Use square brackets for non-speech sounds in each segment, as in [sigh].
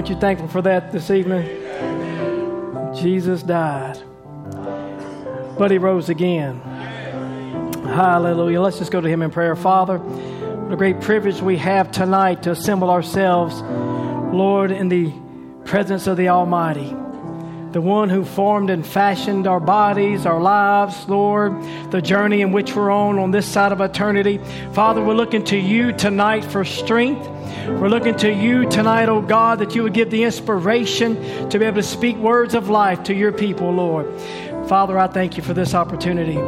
Aren't you thankful for that this evening? Jesus died, but he rose again. Hallelujah. Let's just go to him in prayer. Father, what a great privilege we have tonight to assemble ourselves, Lord, in the presence of the Almighty the one who formed and fashioned our bodies, our lives, Lord, the journey in which we're on on this side of eternity. Father, we're looking to you tonight for strength. We're looking to you tonight, oh God, that you would give the inspiration to be able to speak words of life to your people, Lord. Father, I thank you for this opportunity.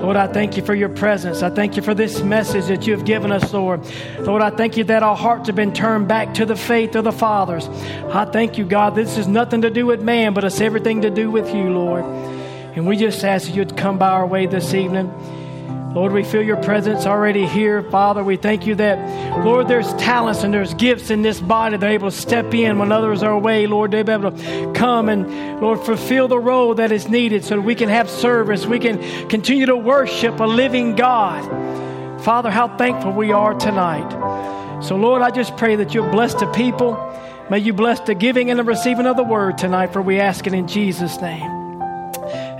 Lord, I thank you for your presence. I thank you for this message that you have given us, Lord. Lord, I thank you that our hearts have been turned back to the faith of the fathers. I thank you, God. This is nothing to do with man, but it's everything to do with you, Lord. And we just ask that you'd come by our way this evening. Lord, we feel your presence already here. Father, we thank you that, Lord, there's talents and there's gifts in this body. They're able to step in when others are away. Lord, they're able to come and, Lord, fulfill the role that is needed so that we can have service. We can continue to worship a living God. Father, how thankful we are tonight. So, Lord, I just pray that you'll bless the people. May you bless the giving and the receiving of the word tonight, for we ask it in Jesus' name.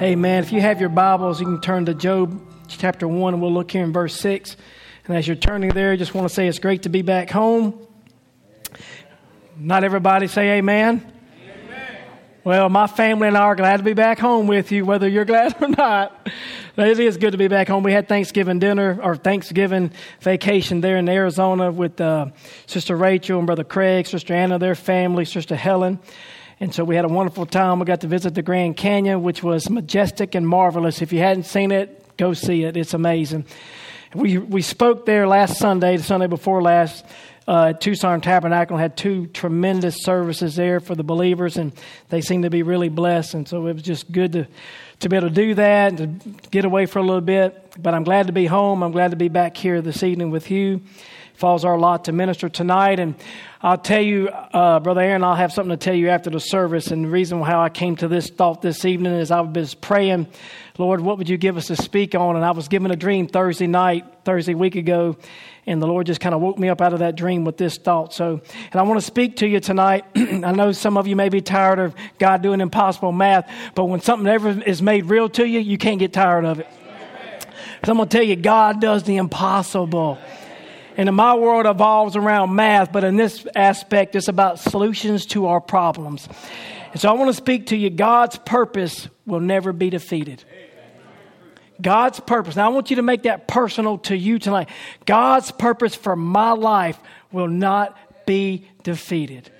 Amen. If you have your Bibles, you can turn to Job chapter 1, and we'll look here in verse 6. And as you're turning there, I just want to say it's great to be back home. Not everybody say amen. amen. Well, my family and I are glad to be back home with you, whether you're glad or not. It is good to be back home. We had Thanksgiving dinner or Thanksgiving vacation there in Arizona with uh, Sister Rachel and Brother Craig, Sister Anna, their family, Sister Helen. And so we had a wonderful time. We got to visit the Grand Canyon, which was majestic and marvelous. If you hadn't seen it, Go see it. It's amazing. We, we spoke there last Sunday, the Sunday before last, uh, at Tucson Tabernacle, had two tremendous services there for the believers, and they seemed to be really blessed. And so it was just good to, to be able to do that and to get away for a little bit. But I'm glad to be home. I'm glad to be back here this evening with you. Falls our lot to minister tonight. And I'll tell you, uh, Brother Aaron, I'll have something to tell you after the service. And the reason how I came to this thought this evening is I was been praying Lord, what would you give us to speak on? And I was given a dream Thursday night, Thursday week ago, and the Lord just kind of woke me up out of that dream with this thought. So, and I want to speak to you tonight. [clears throat] I know some of you may be tired of God doing impossible math, but when something ever is made real to you, you can't get tired of it. So I'm going to tell you, God does the impossible. And in my world evolves around math, but in this aspect, it's about solutions to our problems. And so I want to speak to you God's purpose will never be defeated. God's purpose. Now, I want you to make that personal to you tonight. God's purpose for my life will not be defeated.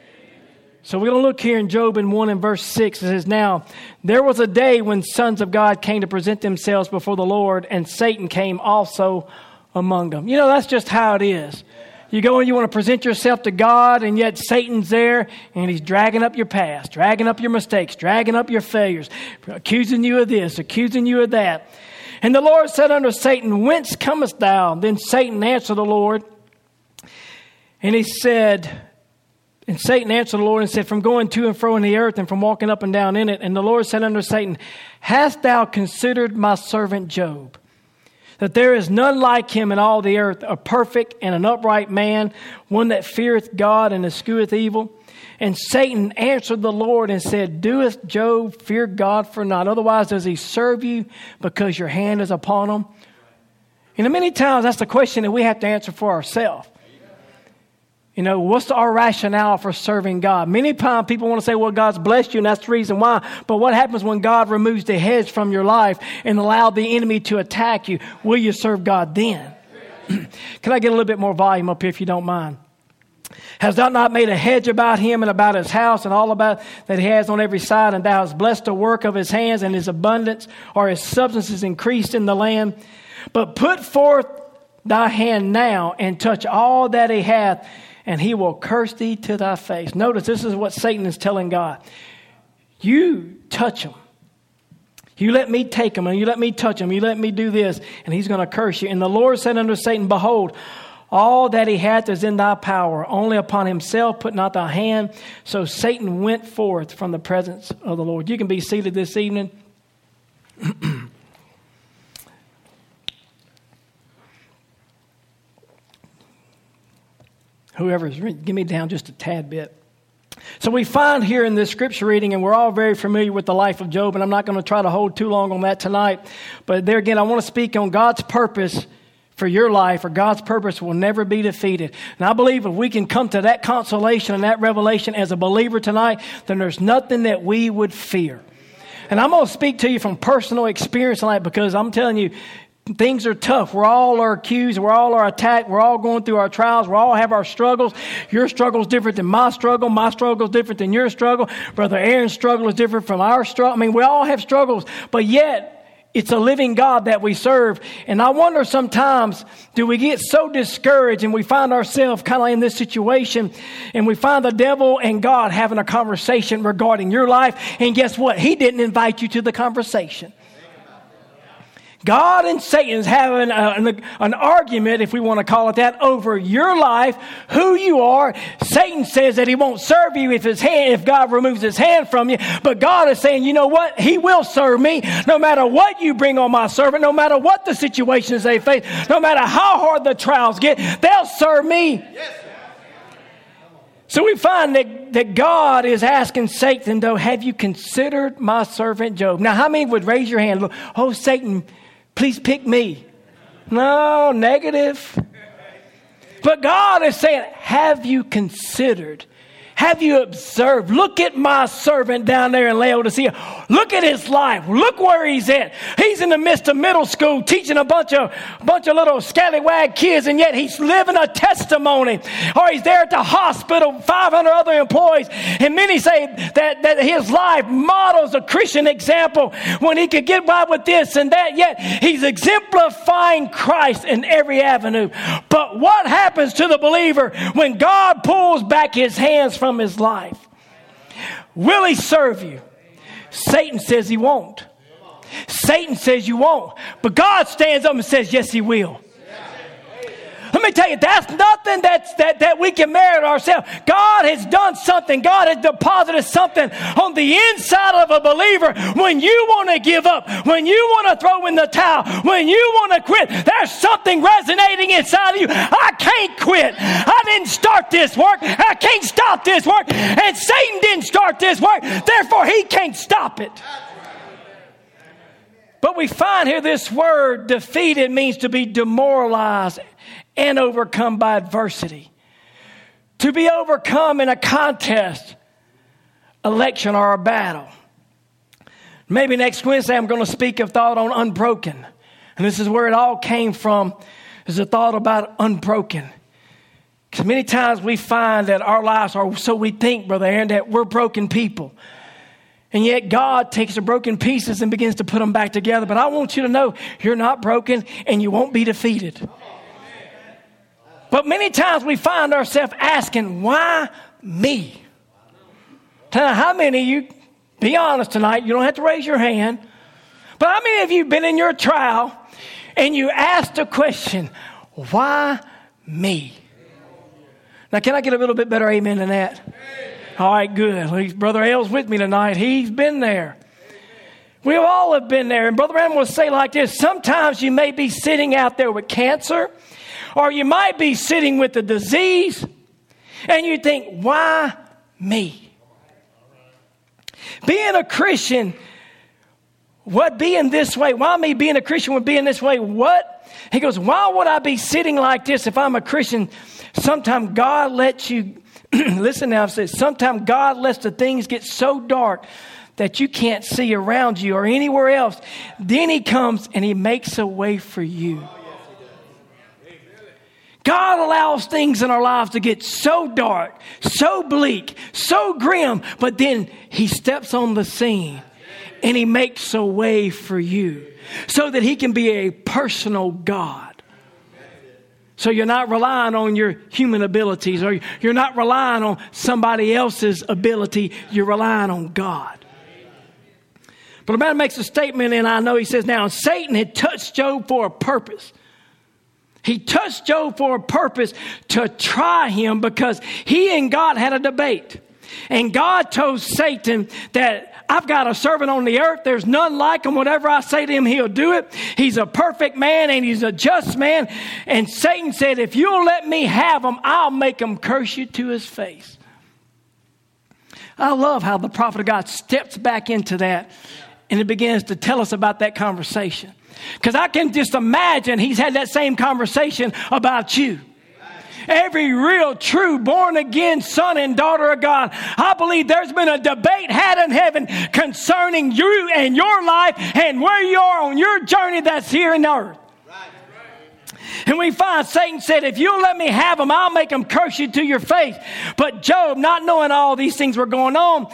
So we're going to look here in Job in 1 and verse 6. It says, Now, there was a day when sons of God came to present themselves before the Lord, and Satan came also among them. You know, that's just how it is. You go and you want to present yourself to God, and yet Satan's there, and he's dragging up your past, dragging up your mistakes, dragging up your failures, accusing you of this, accusing you of that. And the Lord said unto Satan, Whence comest thou? Then Satan answered the Lord, and he said, and Satan answered the Lord and said, From going to and fro in the earth and from walking up and down in it. And the Lord said unto Satan, Hast thou considered my servant Job? That there is none like him in all the earth, a perfect and an upright man, one that feareth God and escheweth evil. And Satan answered the Lord and said, Doeth Job fear God for naught? Otherwise, does he serve you because your hand is upon him? You know, many times that's the question that we have to answer for ourselves. You know, what's our rationale for serving God? Many times people want to say, well, God's blessed you, and that's the reason why. But what happens when God removes the hedge from your life and allow the enemy to attack you? Will you serve God then? [clears throat] Can I get a little bit more volume up here if you don't mind? Has thou not made a hedge about him and about his house and all about that he has on every side? And thou hast blessed the work of his hands and his abundance or his substance is increased in the land. But put forth thy hand now and touch all that he hath, and he will curse thee to thy face. Notice this is what Satan is telling God. You touch him. You let me take him and you let me touch him. You let me do this, and he's going to curse you. And the Lord said unto Satan, Behold, all that he hath is in thy power. Only upon himself put not thy hand. So Satan went forth from the presence of the Lord. You can be seated this evening. [clears throat] Whoever's, give me down just a tad bit. So we find here in this scripture reading, and we're all very familiar with the life of Job, and I'm not going to try to hold too long on that tonight. But there again, I want to speak on God's purpose for your life, or God's purpose will never be defeated. And I believe if we can come to that consolation and that revelation as a believer tonight, then there's nothing that we would fear. And I'm going to speak to you from personal experience tonight because I'm telling you, things are tough. We're all are accused. We're all are attacked. We're all going through our trials. We all have our struggles. Your struggle is different than my struggle. My struggle is different than your struggle. Brother Aaron's struggle is different from our struggle. I mean, we all have struggles, but yet it's a living God that we serve. And I wonder sometimes, do we get so discouraged and we find ourselves kind of in this situation and we find the devil and God having a conversation regarding your life. And guess what? He didn't invite you to the conversation. God and Satan's having a, an, argument, if we want to call it that, over your life, who you are. Satan says that he won't serve you if his hand, if God removes his hand from you. But God is saying, you know what? He will serve me no matter what you bring on my servant, no matter what the situations they face, no matter how hard the trials get, they'll serve me. Yes. So we find that, that God is asking Satan, though, have you considered my servant Job? Now, how many would raise your hand? Oh, Satan, Please pick me. No, negative. But God is saying, Have you considered have you observed? Look at my servant down there in Laodicea. Look at his life. Look where he's at. He's in the midst of middle school teaching a bunch of, bunch of little scallywag kids, and yet he's living a testimony. Or he's there at the hospital, 500 other employees. And many say that, that his life models a Christian example when he could get by with this and that, yet he's exemplifying Christ in every avenue. But what happens to the believer when God pulls back his hands from from his life. Will he serve you? Satan says he won't. Satan says you won't. But God stands up and says, Yes, he will. Let me tell you, that's nothing that's, that, that we can merit ourselves. God has done something. God has deposited something on the inside of a believer. When you want to give up, when you want to throw in the towel, when you want to quit, there's something resonating inside of you. I can't quit. I didn't start this work. I can't stop this work. And Satan didn't start this work. Therefore, he can't stop it. But we find here this word defeated means to be demoralized and overcome by adversity. To be overcome in a contest, election, or a battle. Maybe next Wednesday I'm going to speak of thought on unbroken. And this is where it all came from, is a thought about unbroken. Because many times we find that our lives are, so we think, Brother Aaron, that we're broken people. And yet God takes the broken pieces and begins to put them back together. But I want you to know you're not broken and you won't be defeated. But many times we find ourselves asking, why me? Now, how many of you, be honest tonight, you don't have to raise your hand, but how many of you have been in your trial and you asked a question, why me? Now, can I get a little bit better amen than that? All right, good. Brother L's with me tonight. He's been there. We all have been there. And Brother Branham will say like this sometimes you may be sitting out there with cancer or you might be sitting with a disease and you think, why me? Being a Christian, what being this way? Why me being a Christian would being this way? What? He goes, why would I be sitting like this if I'm a Christian? Sometimes God lets you, [clears throat] listen now, says, sometimes God lets the things get so dark that you can't see around you or anywhere else. Then He comes and He makes a way for you. God allows things in our lives to get so dark, so bleak, so grim, but then He steps on the scene and He makes a way for you so that He can be a personal God. So you're not relying on your human abilities or you're not relying on somebody else's ability, you're relying on God. But the man makes a statement, and I know he says, Now, Satan had touched Job for a purpose. He touched Job for a purpose to try him because he and God had a debate. And God told Satan that I've got a servant on the earth. There's none like him. Whatever I say to him, he'll do it. He's a perfect man and he's a just man. And Satan said, If you'll let me have him, I'll make him curse you to his face. I love how the prophet of God steps back into that and it begins to tell us about that conversation. Because I can just imagine he's had that same conversation about you. Every real, true, born again son and daughter of God. I believe there's been a debate had in heaven concerning you and your life and where you are on your journey that's here in earth. And we find Satan said, If you'll let me have them, I'll make them curse you to your face. But Job, not knowing all these things were going on,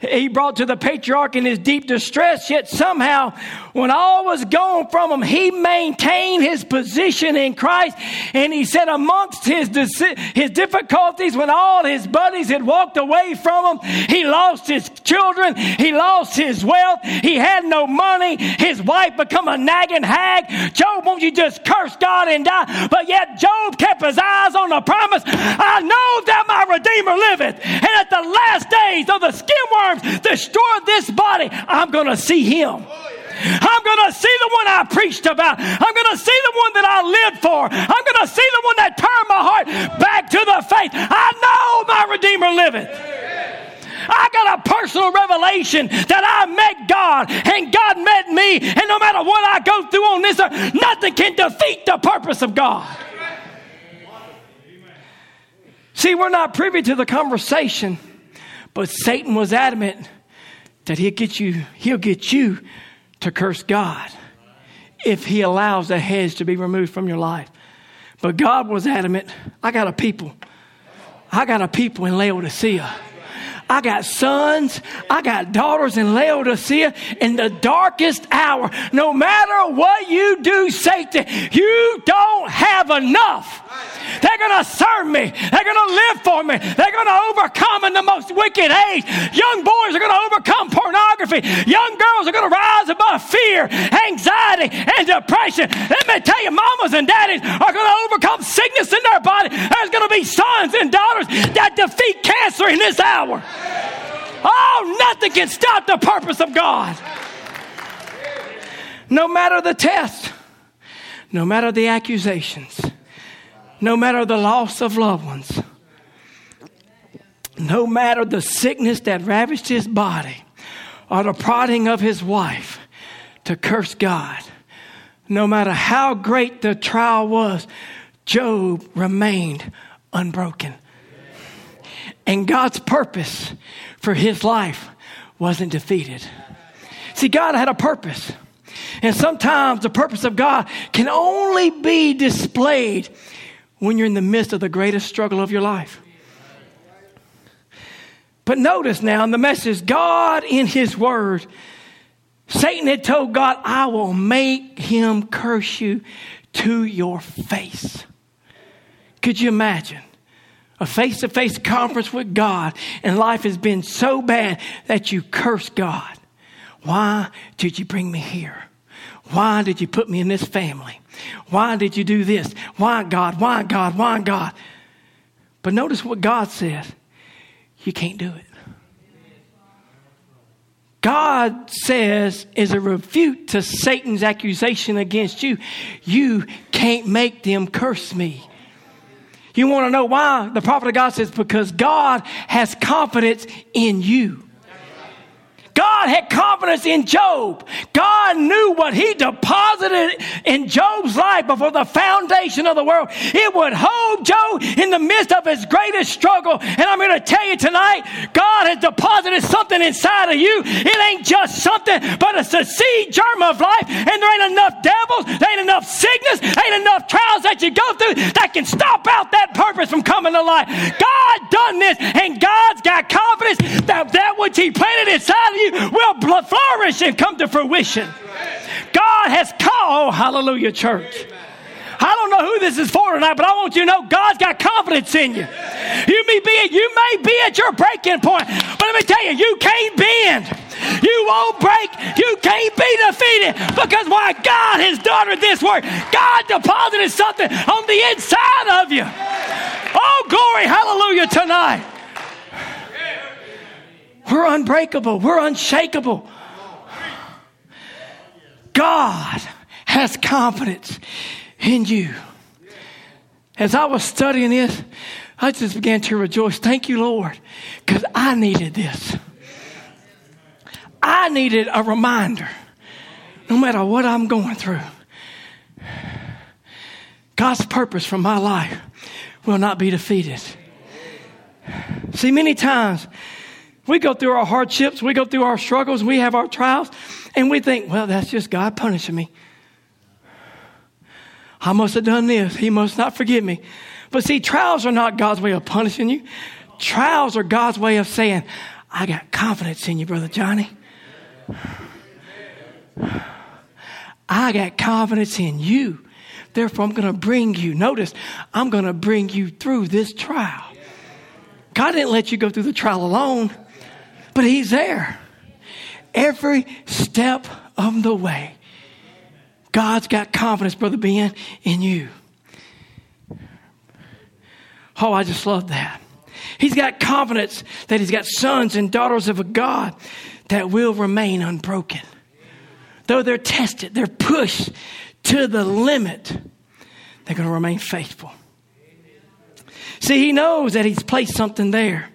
he brought to the patriarch in his deep distress, yet somehow, when all was gone from him, he maintained his position in Christ. And he said, amongst his, his difficulties, when all his buddies had walked away from him, he lost his children, he lost his wealth, he had no money, his wife become a nagging hag. Job, won't you just curse God and die? But yet, Job kept his eyes on the promise I know that my Redeemer liveth, and at the last days of the skin worm, destroy this body, I'm going to see him. Oh, I'm going to see the one I preached about. I'm going to see the one that I lived for. I'm going to see the one that turned my heart back to the faith. I know my Redeemer liveth. I got a personal revelation that I met God and God met me. And no matter what I go through on this earth, nothing can defeat the purpose of God. See, we're not privy to the conversation but Satan was adamant that he'll get you, he'll get you to curse God if he allows a hedge to be removed from your life. But God was adamant, I got a people. I got a people in Laodicea. I got sons, I got daughters in Laodicea in the darkest hour. No matter what you do, Satan, you don't have enough. They're going to serve me. They're going to live for me. They're going to overcome in the most wicked age. Young boys are going to overcome pornography. Young girls are going to rise above fear, anxiety, and depression. Let me tell you, mamas and daddies are going to overcome sickness in their body. There's going to be sons and daughters that defeat cancer in this hour. Oh, nothing can stop the purpose of God. No matter the test, no matter the accusations no matter the loss of loved ones, no matter the sickness that ravaged his body or the prodding of his wife to curse God, no matter how great the trial was, Job remained unbroken. And God's purpose for his life wasn't defeated. See, God had a purpose. And sometimes the purpose of God can only be displayed when you're in the midst of the greatest struggle of your life. But notice now in the message, God in His Word, Satan had told God, I will make him curse you to your face. Could you imagine? A face to face conference with God, and life has been so bad that you curse God. Why did you bring me here? Why did you put me in this family? Why did you do this? Why, God? Why, God? Why, God? But notice what God said you can't do it. God says, is a refute to Satan's accusation against you, you can't make them curse me. You want to know why? The prophet of God says, because God has confidence in you. God had confidence in Job. God knew what he deposited in Job's life before the foundation of the world. It would hold Job in the midst of his greatest struggle. And I'm going to tell you tonight, God has deposited something inside of you. It ain't just something, but it's a seed germ of life. And there ain't enough devils, there ain't enough sickness, ain't enough trials that you go through that can stop to life. God done this, and God's got confidence that that which He planted inside of you will flourish and come to fruition. God has called, hallelujah, church. I don't know who this is for tonight, but I want you to know God's got confidence in you. You may be, you may be at your breaking point, but let me tell you, you can't bend. You won't break. You can't be defeated because why God has done this work. God deposited something on the inside of you. Oh, glory, hallelujah, tonight. We're unbreakable. We're unshakable. God has confidence in you. As I was studying this, I just began to rejoice. Thank you, Lord, because I needed this. I needed a reminder, no matter what I'm going through. God's purpose for my life will not be defeated. See, many times we go through our hardships, we go through our struggles, we have our trials, and we think, well, that's just God punishing me. I must have done this. He must not forgive me. But see, trials are not God's way of punishing you. Trials are God's way of saying, I got confidence in you, Brother Johnny. I got confidence in you. Therefore, I'm going to bring you. Notice, I'm going to bring you through this trial. God didn't let you go through the trial alone, but He's there. Every step of the way. God's got confidence, Brother Ben, in you. Oh, I just love that. He's got confidence that he's got sons and daughters of a God that will remain unbroken. Though they're tested, they're pushed to the limit, they're going to remain faithful. See, he knows that he's placed something there.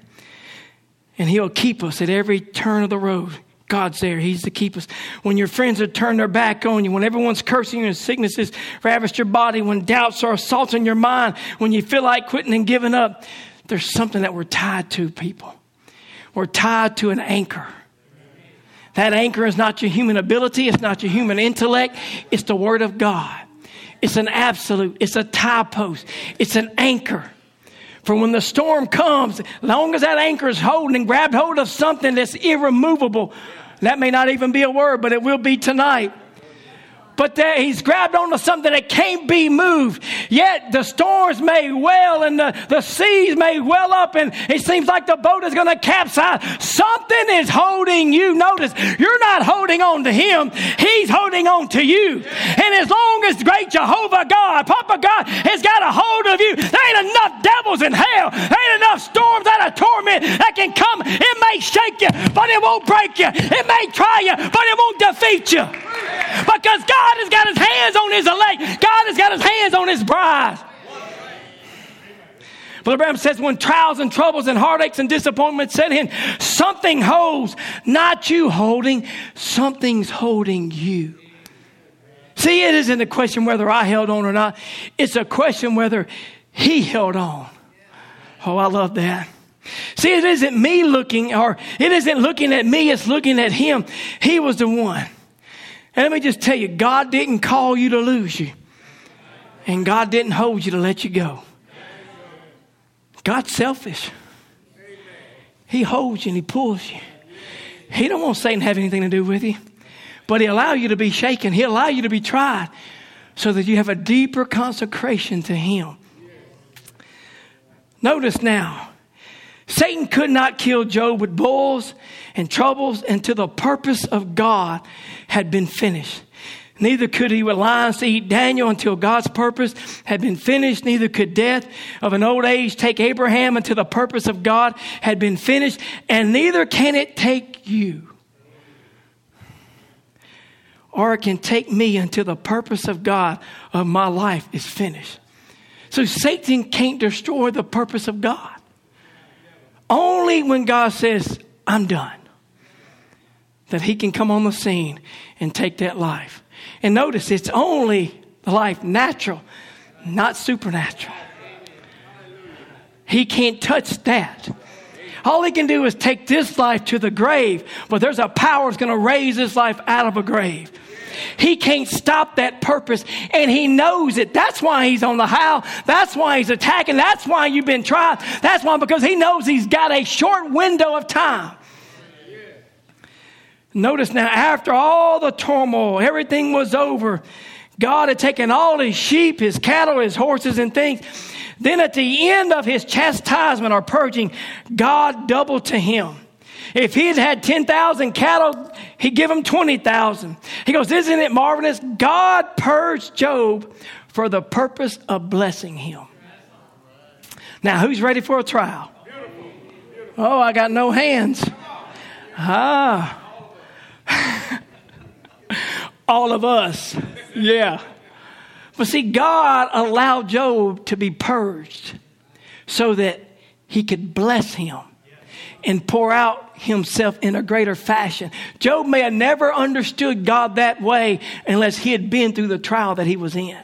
And he'll keep us at every turn of the road. God's there. He's to keep us. When your friends have turned their back on you, when everyone's cursing you and sicknesses ravished your body, when doubts are assaulting your mind, when you feel like quitting and giving up, there's something that we're tied to, people. We're tied to an anchor. That anchor is not your human ability, it's not your human intellect, it's the Word of God. It's an absolute, it's a tie post, it's an anchor. For when the storm comes, long as that anchor is holding and grabbed hold of something that's irremovable, that may not even be a word, but it will be tonight but that he's grabbed onto something that can't be moved. Yet the storms may well and the, the seas may well up and it seems like the boat is going to capsize. Something is holding you. Notice, you're not holding on to him. He's holding on to you. And as long as great Jehovah God, Papa God has got a hold of you, there ain't enough devils in hell. There ain't enough storms that are torment that can come. It may shake you, but it won't break you. It may try you, but it won't defeat you. Because God has got his hands on his elect, God has got his hands on his bride. Brother Branham says, when trials and troubles and heartaches and disappointments set in, something holds, not you holding, something's holding you. See, it isn't a question whether I held on or not. It's a question whether he held on. Oh, I love that. See, it isn't me looking, or it isn't looking at me, it's looking at him. He was the one. And let me just tell you, God didn't call you to lose you. And God didn't hold you to let you go. God's selfish. He holds you and he pulls you. He don't want Satan to have anything to do with you. But he allow you to be shaken. He allow you to be tried so that you have a deeper consecration to him. Notice now, Satan could not kill Job with bulls and troubles until the purpose of God had been finished. Neither could he with lions eat Daniel until God's purpose had been finished. Neither could death of an old age take Abraham until the purpose of God had been finished. And neither can it take you. Or it can take me until the purpose of God of my life is finished. So Satan can't destroy the purpose of God. Only when God says, I'm done that he can come on the scene and take that life. And notice it's only the life natural, not supernatural. He can't touch that. All he can do is take this life to the grave, but there's a power that's going to raise this life out of a grave. He can't stop that purpose and he knows it. That's why he's on the howl. That's why he's attacking. That's why you've been tried. That's why because he knows he's got a short window of time Notice now, after all the turmoil, everything was over. God had taken all his sheep, his cattle, his horses, and things. Then at the end of his chastisement or purging, God doubled to him. If he had had 10,000 cattle, he'd give him 20,000. He goes, Isn't it marvelous? God purged Job for the purpose of blessing him. Now, who's ready for a trial? Oh, I got no hands. Ah. [laughs] All of us. Yeah. But see, God allowed Job to be purged so that he could bless him and pour out himself in a greater fashion. Job may have never understood God that way unless he had been through the trial that he was in.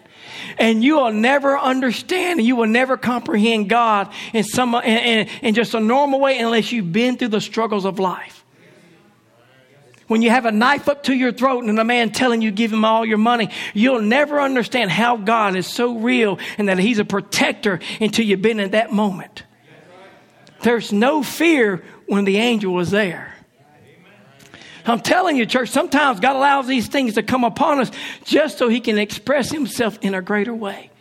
And you will never understand and you will never comprehend God in some in, in, in just a normal way unless you've been through the struggles of life when you have a knife up to your throat and a man telling you give him all your money, you'll never understand how God is so real and that he's a protector until you've been in that moment. There's no fear when the angel is there. I'm telling you, church, sometimes God allows these things to come upon us just so he can express himself in a greater way.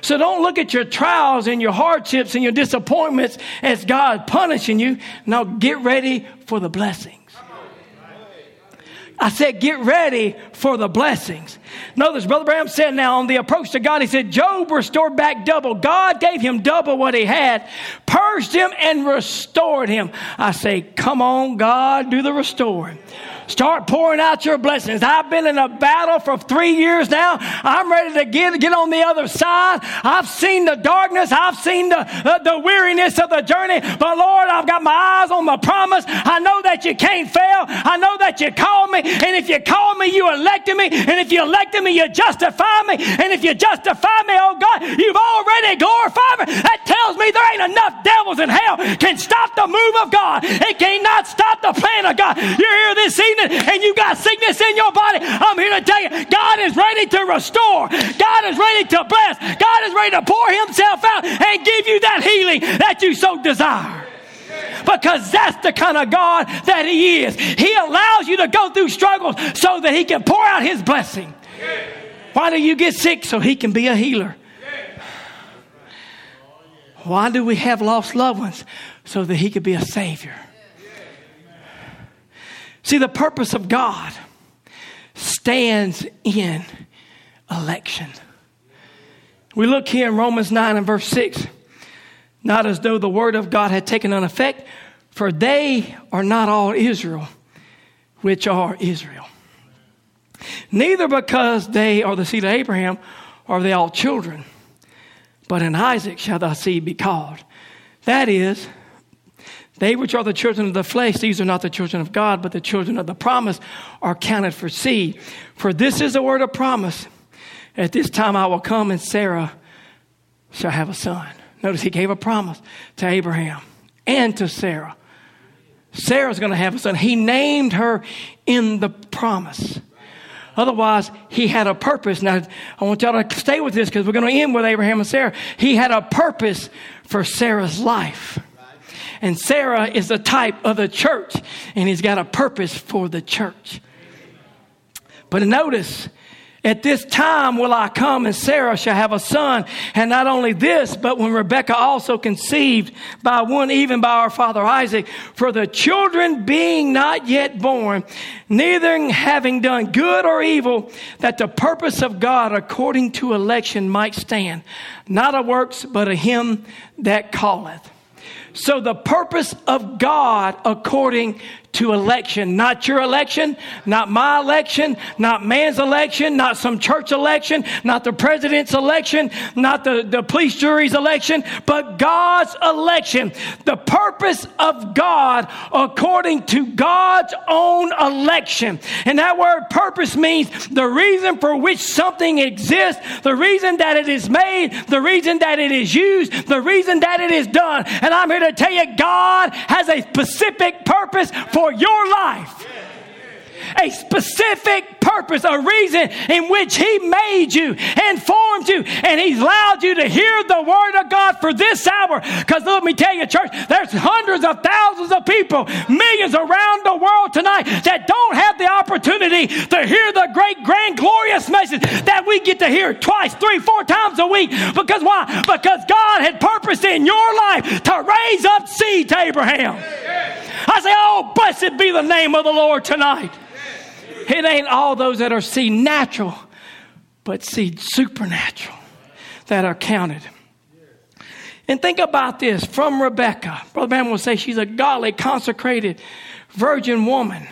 So don't look at your trials and your hardships and your disappointments as God punishing you. Now get ready for the blessing. I said, get ready for the blessings. Notice, Brother Branham said now on the approach to God, he said, Job restored back double. God gave him double what he had, purged him, and restored him. I say, come on, God, do the restoring. Start pouring out your blessings. I've been in a battle for three years now. I'm ready to get, get on the other side. I've seen the darkness. I've seen the, the weariness of the journey. But Lord, I've got my eyes on the promise. I know that you can't fail. I know that you called me. And if you called me, you elected me. And if you elected me, you justify me. And if you justify me, oh God, you've already glorified me. That tells me there ain't enough devils in hell can stop the move of God. It cannot stop the plan of God. You're here this evening and you got sickness in your body, I'm here to tell you God is ready to restore. God is ready to bless. God is ready to pour Himself out and give you that healing that you so desire because that's the kind of God that He is. He allows you to go through struggles so that He can pour out His blessing. Why do you get sick? So He can be a healer. Why do we have lost loved ones? So that He could be a Savior. See, the purpose of God stands in election. We look here in Romans 9 and verse 6, not as though the word of God had taken an effect, for they are not all Israel, which are Israel. Neither because they are the seed of Abraham are they all children, but in Isaac shall thy seed be called. That is, they which are the children of the flesh, these are not the children of God, but the children of the promise are counted for seed. For this is a word of promise. At this time I will come and Sarah shall have a son. Notice he gave a promise to Abraham and to Sarah. Sarah's going to have a son. He named her in the promise. Otherwise, he had a purpose. Now, I want y'all to stay with this because we're going to end with Abraham and Sarah. He had a purpose for Sarah's life. And Sarah is the type of the church, and he's got a purpose for the church. But notice, at this time will I come, and Sarah shall have a son. And not only this, but when Rebekah also conceived by one, even by our father Isaac, for the children being not yet born, neither having done good or evil, that the purpose of God according to election might stand, not of works, but of him that calleth. So the purpose of God according to election, not your election, not my election, not man's election, not some church election, not the president's election, not the, the police jury's election, but God's election. The purpose of God according to God's own election. And that word purpose means the reason for which something exists, the reason that it is made, the reason that it is used, the reason that it is done. And I'm here to tell you, God has a specific purpose for for your life a specific purpose, a reason in which He made you and formed you, and He's allowed you to hear the Word of God for this hour. Because let me tell you, church, there's hundreds of thousands of people, millions around the world tonight that don't have the opportunity to hear the great, grand, glorious message that we get to hear twice, three, four times a week. Because why? Because God had purpose in your life to raise up seed to Abraham. I say, oh, blessed be the name of the Lord tonight. It ain't all those that are seed natural, but seed supernatural that are counted. And think about this from Rebecca. Brother Branham will say she's a godly, consecrated, virgin woman.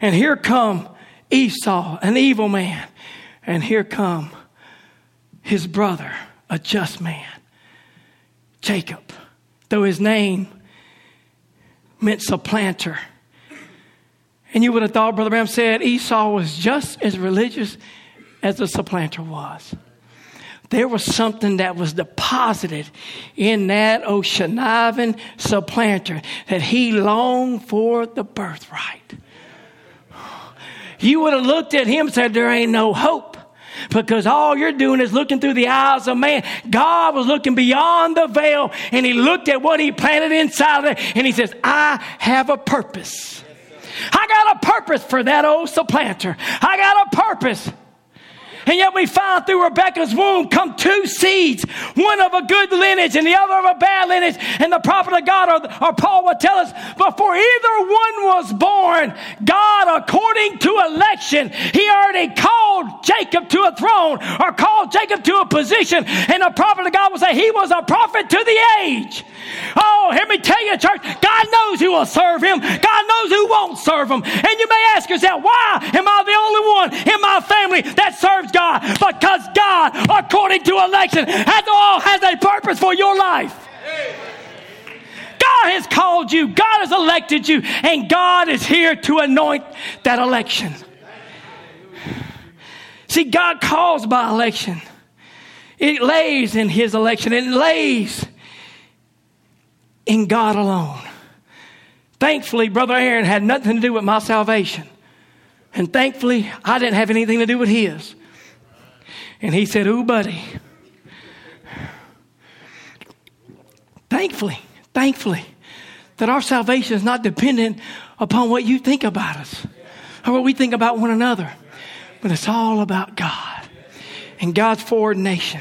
And here come Esau, an evil man. And here come his brother, a just man. Jacob, though his name meant supplanter. And you would have thought, Brother Branham said, Esau was just as religious as the supplanter was. There was something that was deposited in that Oceanivin supplanter that he longed for the birthright. You would have looked at him and said, There ain't no hope because all you're doing is looking through the eyes of man. God was looking beyond the veil and he looked at what he planted inside of it and he says, I have a purpose. I got a purpose for that old supplanter. I got a purpose. And yet we find through Rebecca's womb come two seeds, one of a good lineage and the other of a bad lineage. And the prophet of God or, or Paul would tell us before either one was born, God, according to election, he already called Jacob to a throne or called Jacob to a position. And the prophet of God would say he was a prophet to the age. Oh, let me tell you, church, God knows who will serve him. God knows who won't serve him. And you may ask yourself, why am I the only one in my family that serves God? Because God, according to election, has all has a purpose for your life. God has called you, God has elected you, and God is here to anoint that election. See, God calls by election. It lays in his election. It lays in God alone. Thankfully, Brother Aaron had nothing to do with my salvation. And thankfully, I didn't have anything to do with his. And he said, Ooh, buddy. Thankfully, thankfully, that our salvation is not dependent upon what you think about us or what we think about one another, but it's all about God and God's foreordination.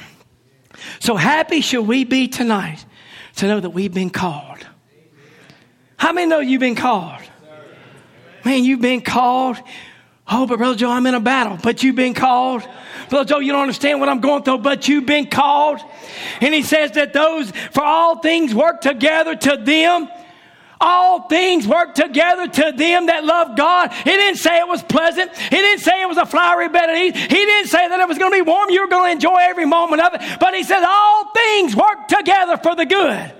So happy shall we be tonight to know that we've been called. How many know you've been called? Man, you've been called. Oh, but Brother Joe, I'm in a battle, but you've been called. Joe, you don't understand what I'm going through, but you've been called. And he says that those, for all things work together to them. All things work together to them that love God. He didn't say it was pleasant. He didn't say it was a flowery bed. He didn't say that it was going to be warm. You were going to enjoy every moment of it. But he said all things work together for the good.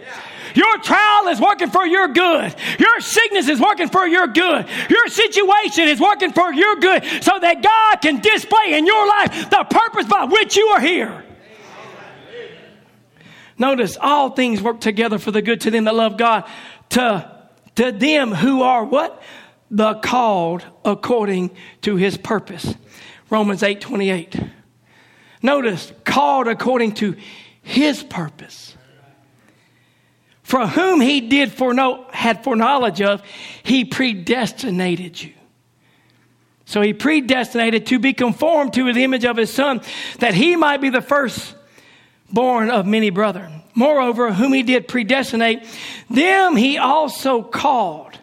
Your trial is working for your good. Your sickness is working for your good. Your situation is working for your good so that God can display in your life the purpose by which you are here. Notice all things work together for the good to them that love God, to, to them who are what? The called according to his purpose. Romans 8 28. Notice, called according to his purpose. For whom he did foreknow, had foreknowledge of, he predestinated you. So he predestinated to be conformed to the image of his son, that he might be the firstborn of many brethren. Moreover, whom he did predestinate, them he also called.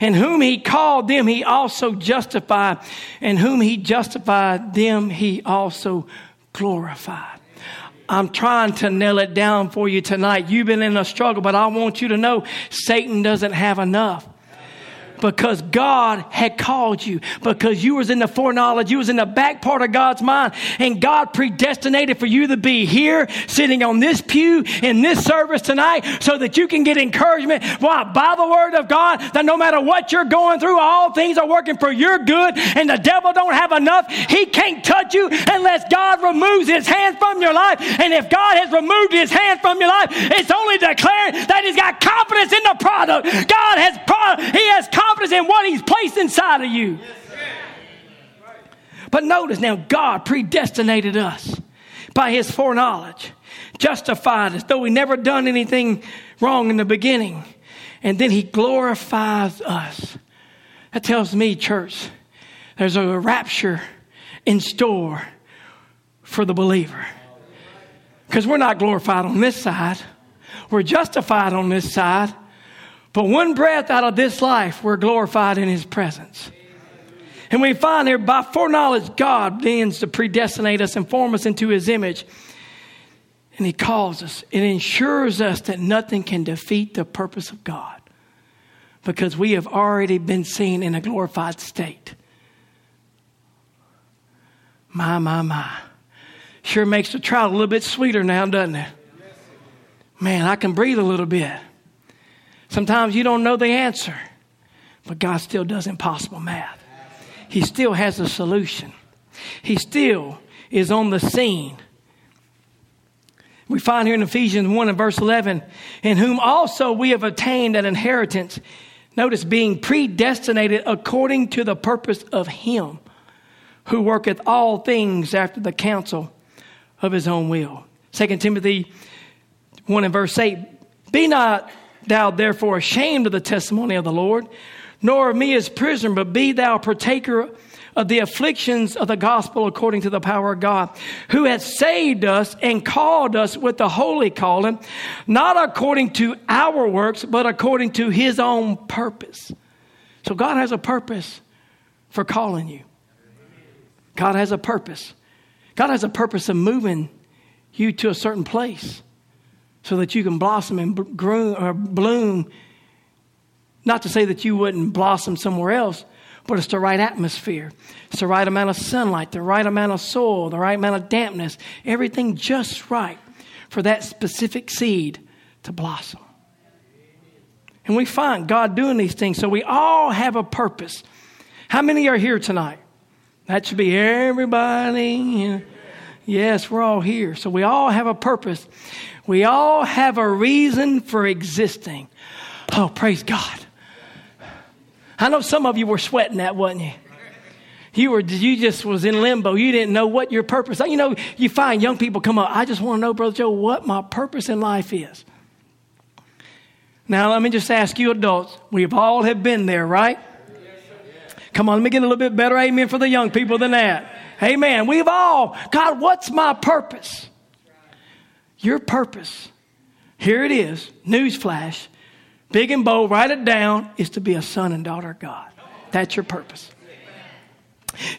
And whom he called, them he also justified. And whom he justified, them he also glorified. I'm trying to nail it down for you tonight. You've been in a struggle, but I want you to know Satan doesn't have enough because God had called you, because you was in the foreknowledge, you was in the back part of God's mind, and God predestinated for you to be here, sitting on this pew in this service tonight, so that you can get encouragement why, by the word of God, that no matter what you're going through, all things are working for your good, and the devil don't have enough. He can't touch you unless God removes his hand from your life. And if God has removed his hand from your life, it's only declaring that he's got confidence in the product. God has pro- he has confidence confidence in what He's placed inside of you. But notice now, God predestinated us by His foreknowledge, justified us, though we never done anything wrong in the beginning. And then He glorifies us. That tells me, church, there's a rapture in store for the believer. Because we're not glorified on this side, we're justified on this side. But one breath out of this life, we're glorified in His presence. And we find here, by foreknowledge, God begins to predestinate us and form us into His image. And He calls us. It ensures us that nothing can defeat the purpose of God because we have already been seen in a glorified state. My, my, my. Sure makes the trial a little bit sweeter now, doesn't it? man, I can breathe a little bit. Sometimes you don't know the answer, but God still does impossible math. He still has a solution. He still is on the scene. We find here in Ephesians 1 and verse 11, in whom also we have attained an inheritance. Notice being predestinated according to the purpose of Him who worketh all things after the counsel of His own will. 2 Timothy 1 and verse 8, Be not thou therefore ashamed of the testimony of the Lord, nor of me as prisoner, but be thou partaker of the afflictions of the gospel according to the power of God, who has saved us and called us with the holy calling, not according to our works, but according to his own purpose. So God has a purpose for calling you. God has a purpose. God has a purpose of moving you to a certain place so that you can blossom and groom, or uh, bloom. Not to say that you wouldn't blossom somewhere else, but it's the right atmosphere. It's the right amount of sunlight, the right amount of soil, the right amount of dampness, everything just right for that specific seed to blossom. And we find God doing these things. So we all have a purpose. How many are here tonight? That should be everybody. Yes, we're all here. So we all have a purpose. We all have a reason for existing. Oh, praise God. I know some of you were sweating that, wasn't you? You were, you just was in limbo. You didn't know what your purpose. You know, you find young people come up. I just want to know, Brother Joe, what my purpose in life is. Now, let me just ask you adults. We've all have been there, right? Come on, let me get a little bit better amen for the young people than that. Amen. We've all, God, what's my purpose? Your purpose, here it is, newsflash, big and bold, write it down, is to be a son and daughter of God. That's your purpose.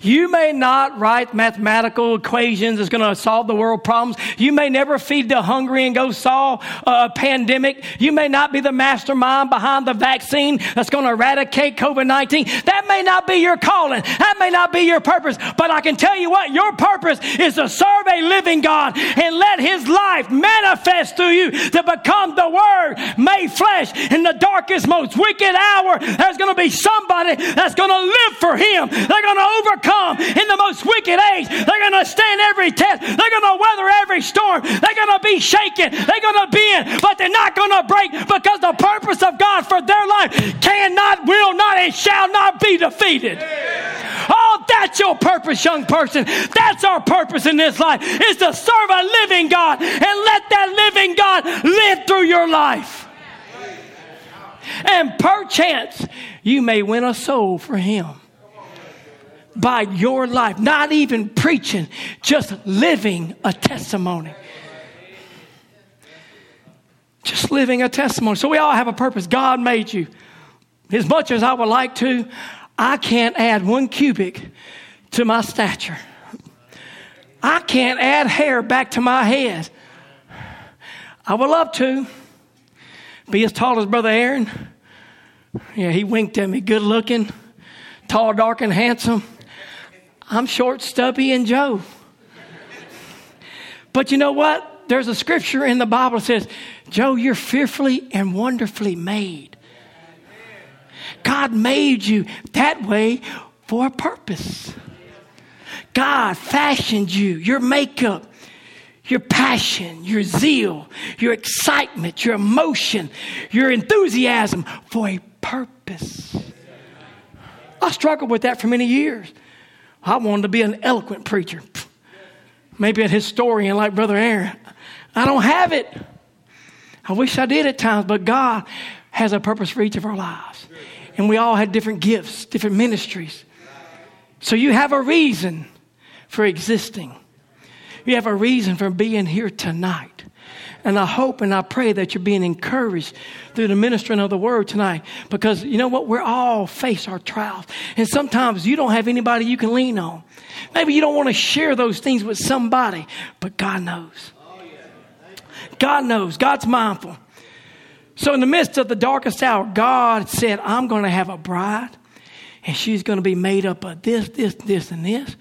You may not write mathematical equations that's going to solve the world problems. You may never feed the hungry and go solve a pandemic. You may not be the mastermind behind the vaccine that's going to eradicate COVID 19. That may not be your calling. That may not be your purpose. But I can tell you what, your purpose is to serve a living God and let His life manifest through you to become the Word made flesh. In the darkest, most wicked hour, there's going to be somebody that's going to live for Him. They're going to overcome in the most wicked age. They're going to stand every test. They're going to weather every storm. They're going to be shaken. They're going to bend, but they're not going to break because the purpose of God for their life cannot, will not, and shall not be defeated. Oh, that's your purpose, young person. That's our purpose in this life is to serve a living God and let that living God live through your life. And perchance you may win a soul for him by your life, not even preaching, just living a testimony. Just living a testimony. So we all have a purpose. God made you. As much as I would like to, I can't add one cubit to my stature. I can't add hair back to my head. I would love to be as tall as Brother Aaron. Yeah, he winked at me. Good looking, tall, dark, and handsome. I'm short, stubby, and Joe. But you know what? There's a scripture in the Bible that says, Joe, you're fearfully and wonderfully made. God made you that way for a purpose. God fashioned you, your makeup, your passion, your zeal, your excitement, your emotion, your enthusiasm for a purpose. I struggled with that for many years. I wanted to be an eloquent preacher, maybe a historian like Brother Aaron. I don't have it. I wish I did at times, but God has a purpose for each of our lives. And we all had different gifts, different ministries. So you have a reason for existing. You have a reason for being here tonight. And I hope and I pray that you're being encouraged through the ministering of the word tonight. Because you know what? We're all face our trials. And sometimes you don't have anybody you can lean on. Maybe you don't want to share those things with somebody, but God knows. God knows. God's mindful. So, in the midst of the darkest hour, God said, I'm going to have a bride, and she's going to be made up of this, this, this, and this.